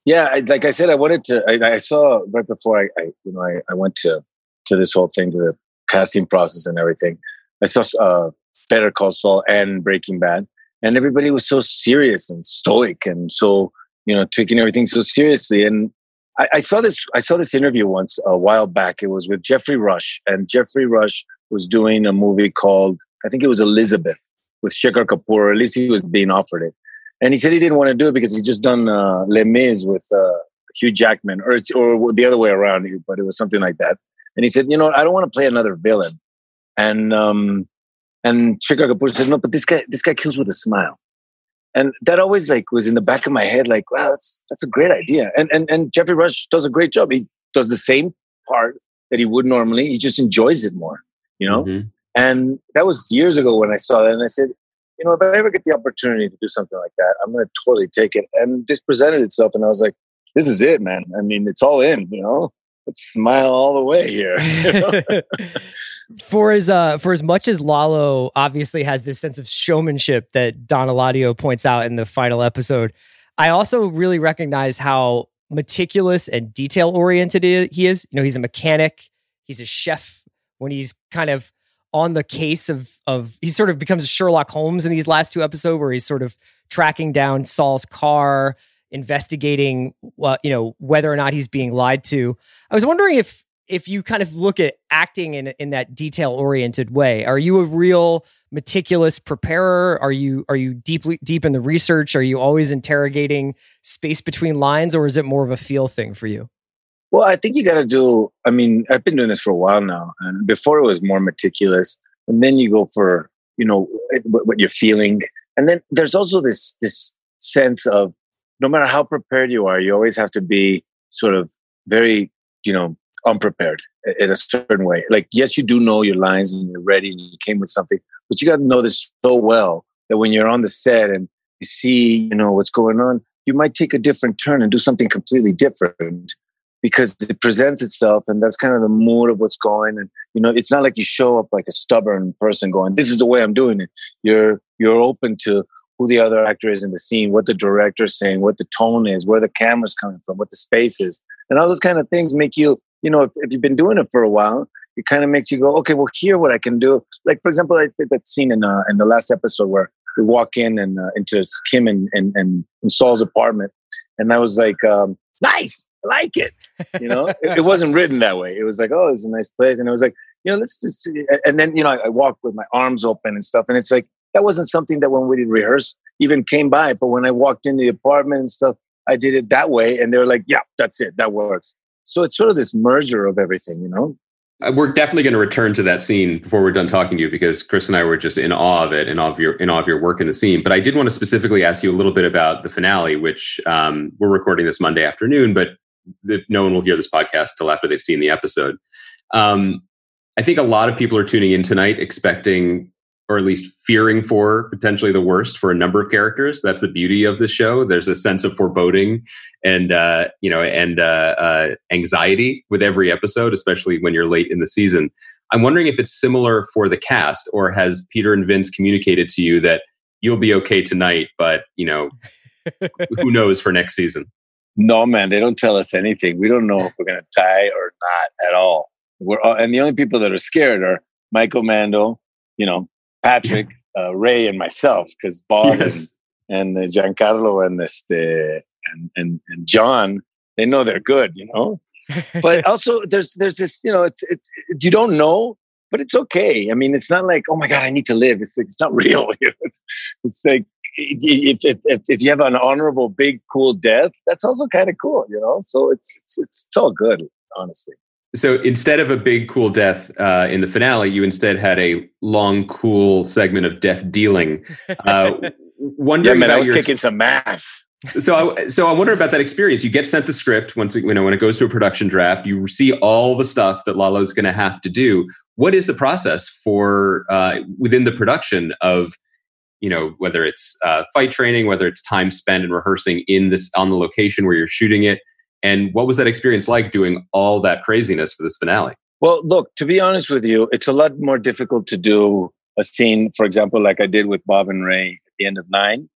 Yeah, I, like I said, I wanted to. I, I saw right before I, I, you know I, I went to to this whole thing, to the casting process and everything. I saw uh, Better Call Saul and Breaking Bad, and everybody was so serious and stoic and so you know taking everything so seriously. And I, I saw this I saw this interview once a while back. It was with Geoffrey Rush, and Geoffrey Rush was doing a movie called I think it was Elizabeth, with Shekhar Kapur. or at least he was being offered it. And he said he didn't want to do it because he'd just done uh, Les Mis with uh, Hugh Jackman, or or the other way around, but it was something like that. And he said, you know, I don't want to play another villain. And um, and Shekhar Kapur said, no, but this guy this guy kills with a smile. And that always like was in the back of my head, like, wow, that's that's a great idea. And and and Geoffrey Rush does a great job. He does the same part that he would normally. He just enjoys it more, you know. Mm-hmm. And that was years ago when I saw that, and I said, you know, if I ever get the opportunity to do something like that, I'm going to totally take it. And this presented itself, and I was like, this is it, man. I mean, it's all in, you know. Let's smile all the way here. *laughs* You know? *laughs* for as uh for as much as Lalo obviously has this sense of showmanship that Don Eladio points out in the final episode, I also really recognize how meticulous and detail oriented he is. You know, he's a mechanic, he's a chef. When he's kind of on the case of of he sort of becomes Sherlock Holmes in these last two episodes, where he's sort of tracking down Saul's car, investigating, uh, you know, whether or not he's being lied to. I was wondering if if you kind of look at acting in in that detail oriented way, are you a real meticulous preparer? Are you are you deeply deep in the research? Are you always interrogating space between lines, or is it more of a feel thing for you? Well, I think you got to do. I mean, I've been doing this for a while now, and before it was more meticulous, and then you go for you know what, what you're feeling, and then there's also this this sense of no matter how prepared you are, you always have to be sort of very you know unprepared in a certain way. Like, yes, you do know your lines and you're ready and you came with something, but you got to know this so well that when you're on the set and you see, you know, what's going on, you might take a different turn and do something completely different because it presents itself and that's kind of the mood of what's going and you know it's not like you show up like a stubborn person going this is the way i'm doing it you're you're open to who the other actor is in the scene what the director is saying what the tone is where the camera's coming from what the space is and all those kind of things make you you know, if, if you've been doing it for a while, it kind of makes you go, okay, well, here what I can do. Like for example, I did that scene in uh, in the last episode where we walk in and uh, into Kim and, and and Saul's apartment, and I was like, um, nice, I like it. You know, it, it, wasn't written that way. It was like, oh, it's a nice place, and it was like, you know, let's just. And then you know, I, I walked with my arms open and stuff, and it's like that wasn't something that when we did rehearse even came by. But when I walked in the apartment and stuff, I did it that way, and they were like, yeah, that's it, that works. So it's sort of this merger of everything, you know? Uh, we're definitely going to return to that scene before we're done talking to you because Chris and I were just in awe of it, awe of your in awe of your work in the scene. But I did want to specifically ask you a little bit about the finale, which um, we're recording this Monday afternoon, but the, no one will hear this podcast till after they've seen the episode. Um, I think a lot of people are tuning in tonight expecting or at least fearing for potentially the worst for a number of characters. That's the beauty of the show. There's a sense of foreboding and uh, you know and uh, uh, anxiety with every episode, especially when you're late in the season. I'm wondering if it's similar for the cast, or has Peter and Vince communicated to you that you'll be okay tonight, but you know *laughs* who knows for next season? No, man, they don't tell us anything. We don't know if we're going to die or not at all. We're all, and the only people that are scared are Michael Mando, you know, Patrick, *laughs* uh, Rhea, and myself, because Bob yes. and, and Giancarlo and este, and, and and John, they know they're good, you know. but *laughs* also, there's there's this, you know, it's it's you don't know, but it's okay. I mean, it's not like oh my god, I need to live. It's it's not *laughs* real. it's it's like if, if, if, if you have an honorable, big, cool death, that's also kind of cool, you know. So it's it's it's, it's all good, honestly so instead of a big cool death uh, in the finale, you instead had a long cool segment of death dealing. *laughs* Uh, wondering, yeah, man, I was your... kicking some ass. So, I, so I wonder about that experience. You get sent the script once you know when it goes to a production draft. You see all the stuff that Lalo's going to have to do. What is the process for uh, within the production of you know whether it's uh, fight training, whether it's time spent in rehearsing in this on the location where you're shooting it? And what was that experience like doing all that craziness for this finale? Well, look, to be honest with you, it's a lot more difficult to do a scene, for example, like I did with Bob and Rhea at the end of nine,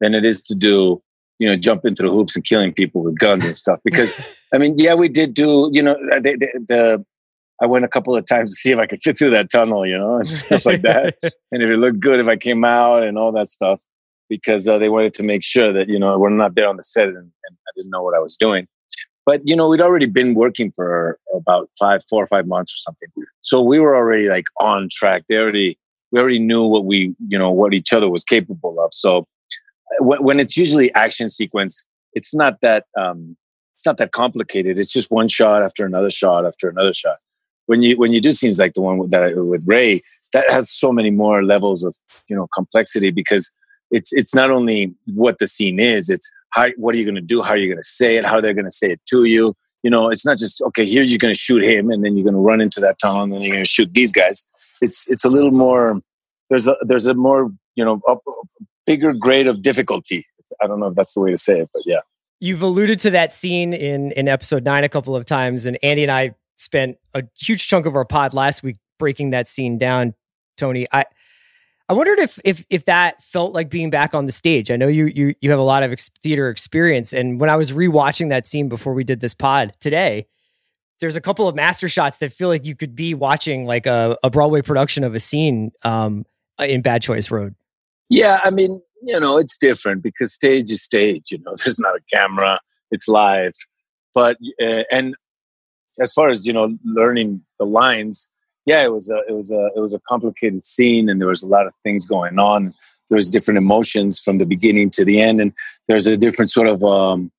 than it is to do, you know, jumping through hoops and killing people with guns and stuff. Because, *laughs* I mean, yeah, we did do, you know, the, the, the I went a couple of times to see if I could fit through that tunnel, you know, and *laughs* stuff like that. *laughs* and if it looked good, if I came out and all that stuff, because uh, they wanted to make sure that, you know, we're not there on the set and, and I didn't know what I was doing. But you know, we'd already been working for about five, four or five months or something. So we were already like on track. They already we already knew what we you know what each other was capable of. So when, when it's usually action sequence, it's not that um, it's not that complicated. It's just one shot after another shot after another shot. When you when you do scenes like the one with, that with Rhea, that has so many more levels of you know complexity because it's it's not only what the scene is it's how what are you going to do? How are you going to say it? How they're going to say it to you? You know it's not just okay here you're going to shoot him and then you're going to run into that tunnel and then you're going to shoot these guys. It's it's a little more there's a there's a more you know a bigger grade of difficulty. I don't know if that's the way to say it but yeah. You've alluded to that scene in in episode 9 a couple of times and Andy and I spent a huge chunk of our pod last week breaking that scene down. Tony. I I wondered if if if that felt like being back on the stage. I know you you you have a lot of ex- theater experience, and when I was rewatching that scene before we did this pod today, there's a couple of master shots that feel like you could be watching like a, a Broadway production of a scene um, in Bad Choice Road. Yeah, I mean, you know, it's different because stage is stage. You know, *laughs* there's not a camera; it's live. But uh, and as far as you know, learning the lines, yeah, it was a it was a it was a complicated scene, and there was a lot of things going on. There was different emotions from the beginning to the end, and there's a different sort of um,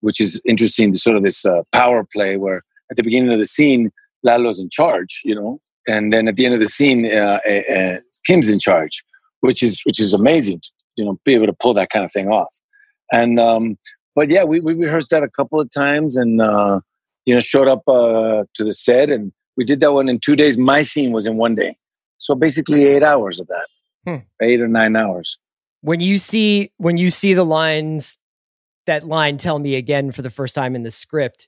which is interesting. The sort of this uh, power play where at the beginning of the scene, Lalo's in charge, you know, and then at the end of the scene, uh, uh, uh, Kim's in charge, which is which is amazing. To, you know, be able to pull that kind of thing off, and um, but yeah, we we rehearsed that a couple of times, and uh, you know, showed up uh, to the set and we did that one in two days. My scene was in one day. So basically eight hours of that. Hmm. Eight or nine hours. When you see when you see the lines that line tell me again for the first time in the script,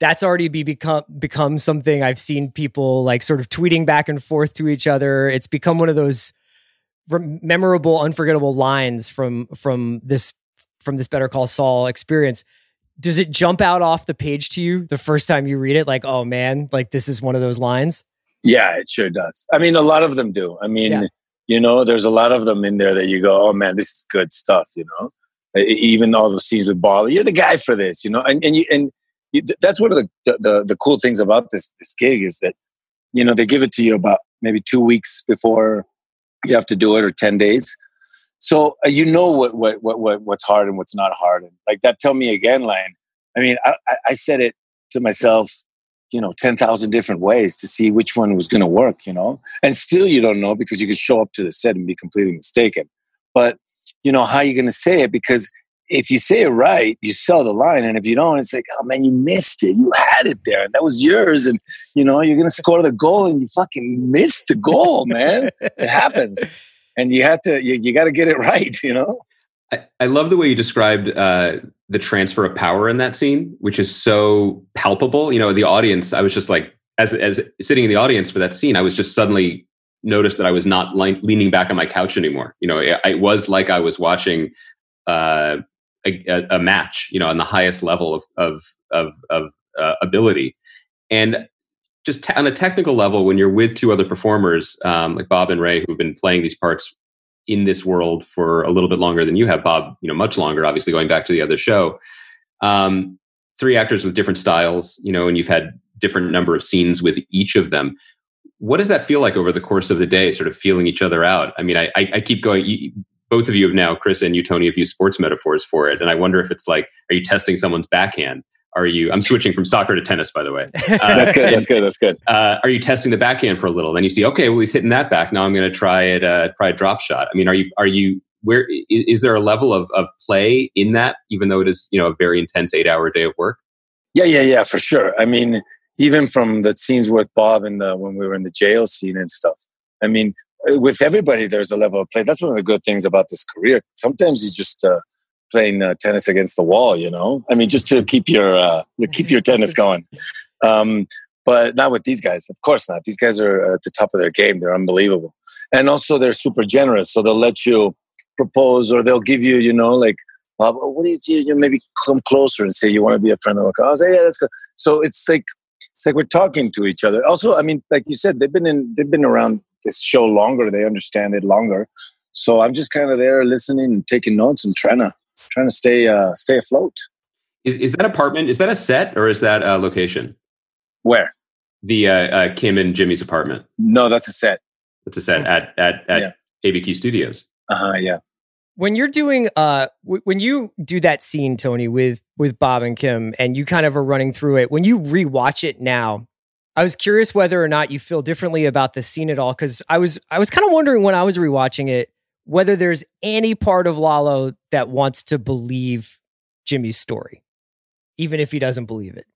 that's already be become become something I've seen people like sort of tweeting back and forth to each other. It's become one of those memorable, unforgettable lines from from this from this Better Call Saul experience does it jump out off the page to you the first time you read it? Like oh man like this is one of those lines? Yeah it sure does. I mean a lot of them do. I mean yeah. you know there's a lot of them in there that you go oh man this is good stuff you know? Even all the scenes with Bob, you're the guy for this, you know, and and you and you, that's one of the, the the cool things about this this gig is that you know they give it to you about maybe two weeks before you have to do it or ten days, so uh, you know what, what what what what's hard and what's not hard, and like that. Tell me again, line. I mean, I, I said it to myself, you know, ten thousand different ways to see which one was going to work, you know, and still you don't know because you could show up to the set and be completely mistaken. But you know how you're you going to say it because if you say it right, you sell the line, and if you don't, it's like, oh man, you missed it. You had it there, and that was yours, and you know you're going to score the goal, and you fucking missed the goal, man. it happens and you have to you, you got to get it *laughs* right you know? I, I love the way you described uh, the transfer of power in that scene which is so palpable. You know the audience i was just like as as sitting in the audience for that scene i was just suddenly noticed that i was not leaning back on my couch anymore. You know it, it was like i was watching uh, a, a, match you know on the highest level of of of, of uh, ability. And just te- on a technical level, when you're with two other performers um, like Bob and Rhea, who've been playing these parts in this world for a little bit longer than you have, Bob, you know, much longer, obviously going back to the other show. Um, three actors with different styles, you know, and you've had different number of scenes with each of them. What does that feel like over the course of the day, sort of feeling each other out? I mean, I, I, I keep going. You, both of you have now, Chris and you, Tony, have used sports metaphors for it, and I wonder if it's like, are you testing someone's backhand? Are you? I'm switching from soccer to tennis, by the way. *laughs* Uh, that's good. That's good. That's good. Uh, are you testing the backhand for a little? Then you see, okay, well, he's hitting that back. Now I'm going to try it. Uh, try a drop shot. I mean, are you? Are you? Where is, is there a level of of play in that? Even though it is, you know, a very intense eight hour day of work. Yeah, yeah, yeah, for sure. I mean, even from the scenes with Bob and the when we were in the jail scene and stuff. I mean, with everybody, there's a level of play. That's one of the good things about this career. Sometimes you just uh, playing uh, tennis against the wall. You know, I mean, just to keep your uh, keep your tennis going. Um, but not with these guys. Of course not. These guys are at the top of their game. They're unbelievable, and also they're super generous. So they'll let you propose, or they'll give you, you know, like, what do you feel? You maybe come closer and say you want to be a friend of a cause. Yeah, that's good. So it's like it's like we're talking to each other. Also, I mean, like you said, they've been in they've been around this show longer. They understand it longer. So I'm just kind of there listening and taking notes and trying to trying to stay uh, stay afloat. Is is that apartment? Is that a set or is that a location? Where? The uh, uh, Kim and Jimmy's apartment. No, that's a set. That's a set at at at Yeah. ABQ Studios. Uh huh. Yeah. when you're doing uh w- when you do that scene tony with with bob and kim and you kind of are running through it when you rewatch it now i was curious whether or not you feel differently about the scene at all because i was i was kind of wondering when i was rewatching it whether there's any part of lalo that wants to believe jimmy's story even if he doesn't believe it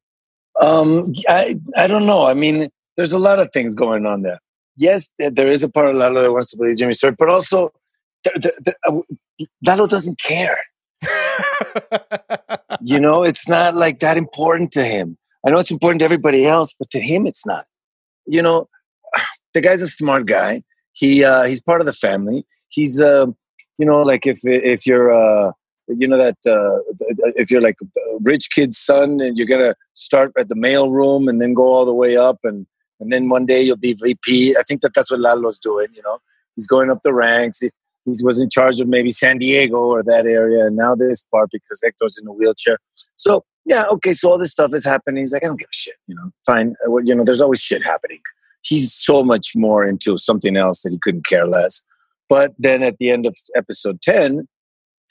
Um, I I don't know. I mean, there's a lot of things going on there. Yes, there- is a part of Lalo that wants to believe Jimmy's story, but also there, there, there, uh, Lalo doesn't care. *laughs* You know, it's not like that important to him. I know it's important to everybody else, but to him, it's not. You know, *sighs* the guy's a smart guy. He uh, he's part of the family. He's uh, you know, like if if you're uh, you know that uh, if you're like rich kid's son and you're gonna start at the mail room and then go all the way up and and then one day you'll be VP. I think that that's what Lalo's doing. You know, he's going up the ranks. He, he was in charge of maybe San Diego or that area, and now this part because Hector's in a wheelchair. So yeah, okay. So all this stuff is happening. He's like, I don't give a shit. You know, fine. Well, You know, there's always shit happening. He's so much more into something else that he couldn't care less. But then at the end of episode ten,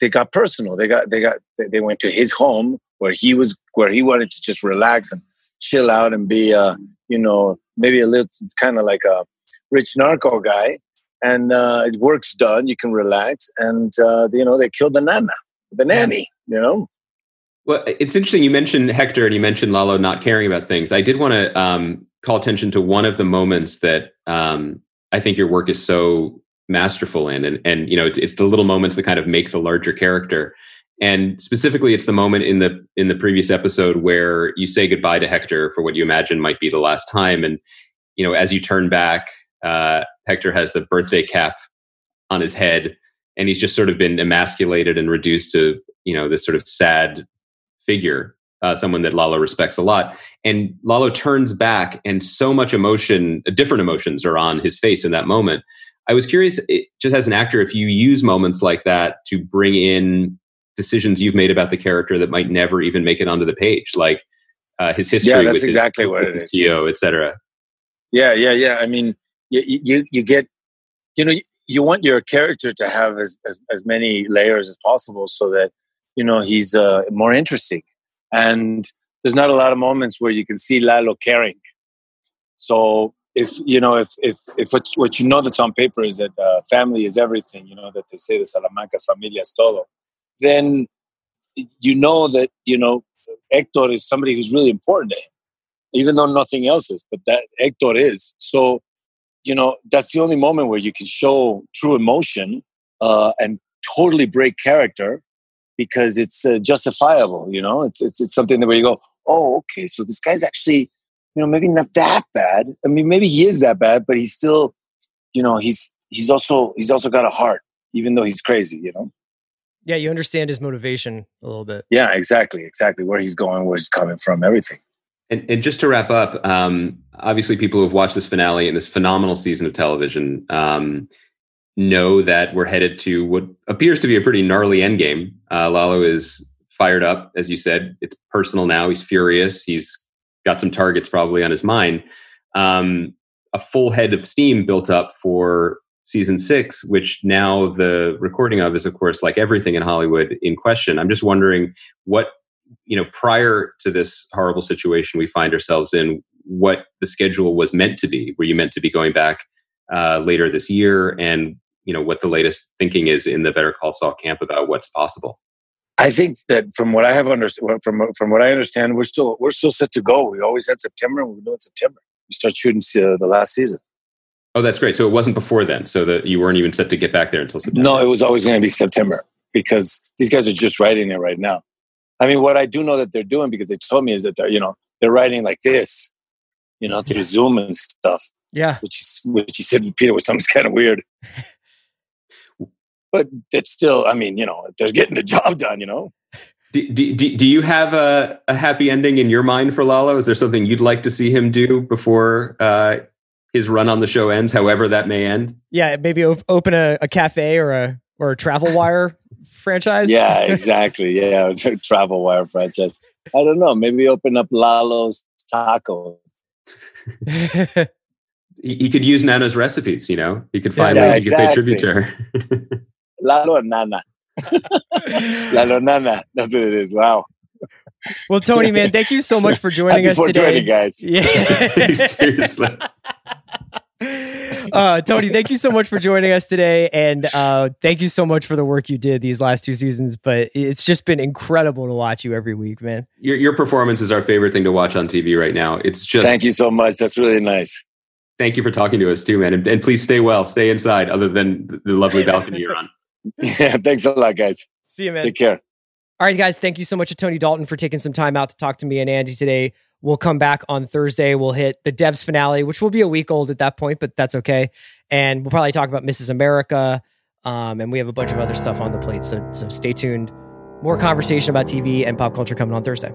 they got personal. They got they got they- they went to his home where he was where he wanted to just relax and chill out and be uh you know maybe a little kind of like a rich narco guy and uh it work's done you can relax and uh you know they killed the nana the nanny you know Well, it's interesting. You mentioned Hector and you mentioned Lalo not caring about things. I did want to um, call attention to one of the moments that um, I think your work is so masterful in, and and you know, it's, it's the little moments that kind of make the larger character. And specifically, it's the moment in the in the previous episode where you say goodbye to Hector for what you imagine might be the last time, and you know, as you turn back, uh, Hector has the birthday cap on his head, and he's just sort of been emasculated and reduced to you know this sort of sad figure, uh, someone that Lalo respects a lot. And Lalo turns back, and so much emotion, different emotions are on his face in that moment. I was curious, it, just as an actor, if you use moments like that to bring in decisions you've made about the character that might never even make it onto the page, like uh, his history Yeah, that's with his- exactly what with it his is. Et cetera. Yeah, yeah, yeah. I mean, you you you get, you know, you, you want your character to have as, as as many layers as possible, so that you know he's uh, more interesting. And there's not a lot of moments where you can see Lalo caring. So if you know if if if what, what you know that's on paper is that uh, family is everything, you know that they say the Salamanca familia es todo, then you know that you know Hector is somebody who's really important to him even though nothing else is, but that Hector is. So, you know, that's the only moment where you can show true emotion uh, and totally break character because it's uh, justifiable. You know, it's it's it's something that where you go, oh, okay, so this guy's actually, you know, maybe not that bad. I mean, maybe he is that bad, but he's still, you know, he's he's also he's also got a heart, even though he's crazy. You know. yeah you understand his motivation a little bit Yeah, exactly, exactly. Where he's going, where he's coming from, everything. And, and just to wrap up, um, obviously, people who have watched this finale and this phenomenal season of television um, know that we're headed to what appears to be a pretty gnarly endgame. Uh, Lalo is fired up, as you said. It's personal now. He's furious. He's got some targets probably on his mind. Um, a full head of steam built up for season six, which now the recording of is, of course, like everything in Hollywood, in question. I'm just wondering what you know prior to this horrible situation we find ourselves in what the schedule was meant to be were you meant to be going back uh, later this year and you know what the latest thinking is in the better call saul camp about what's possible I think that from what I have understood, from from what I understand, we're still we're still set to go. We always had September, and we know it's September. We start shooting uh, the last season. oh that's great so it wasn't before then so that you weren't even set to get back there until september No, it was always going to be September because these guys are just writing it right now. I mean, what I do know that they're doing because they told me is that they're you know they're writing like this, you know, through Zoom and stuff. yeah which is which he said Peter was something kind of weird. But it's still, I mean, you know, they're getting the job done, you know. do, do, do do you have a, a happy ending in your mind for lalo is there something you'd like to see him do before uh, his run on the show ends however that may end yeah maybe op- open a, a cafe or a or a travel wire *laughs* franchise Yeah, *laughs* exactly. Yeah, *laughs* travel wire franchise. I don't know. Maybe open up Lalo's Taco. he, he could use Nana's recipes. You know, he could find Yeah, ways he could pay tribute to her. Lalo and Nana. *laughs* Lalo Nana. That's what it is. Wow. Well, Tony, man, thank you so much for *laughs* joining Happy us 420, today. guys. Yeah. *laughs* Seriously. uh, Tony, thank you so much for joining us today, and uh, thank you so much for the work you did these last two seasons. But it's just been incredible to watch you every week, man. Your your performance is our favorite thing to watch on TV right now. It's just Thank you so much. That's really nice. thank you for talking to us too, man. And, and please stay well, stay inside, other than the- the lovely balcony you're on. *laughs* Yeah, thanks a lot, guys. See you, man. Take care. All right, guys, thank you so much to Tony Dalton for taking some time out to talk to me and Andy today. We'll come back on Thursday. We'll hit the Devs finale, which will be a week old at that point, but that's okay. And we'll probably talk about Mrs. America. Um, and we have a bunch of other stuff on the plate. So, so stay tuned. More conversation about TV and pop culture coming on Thursday.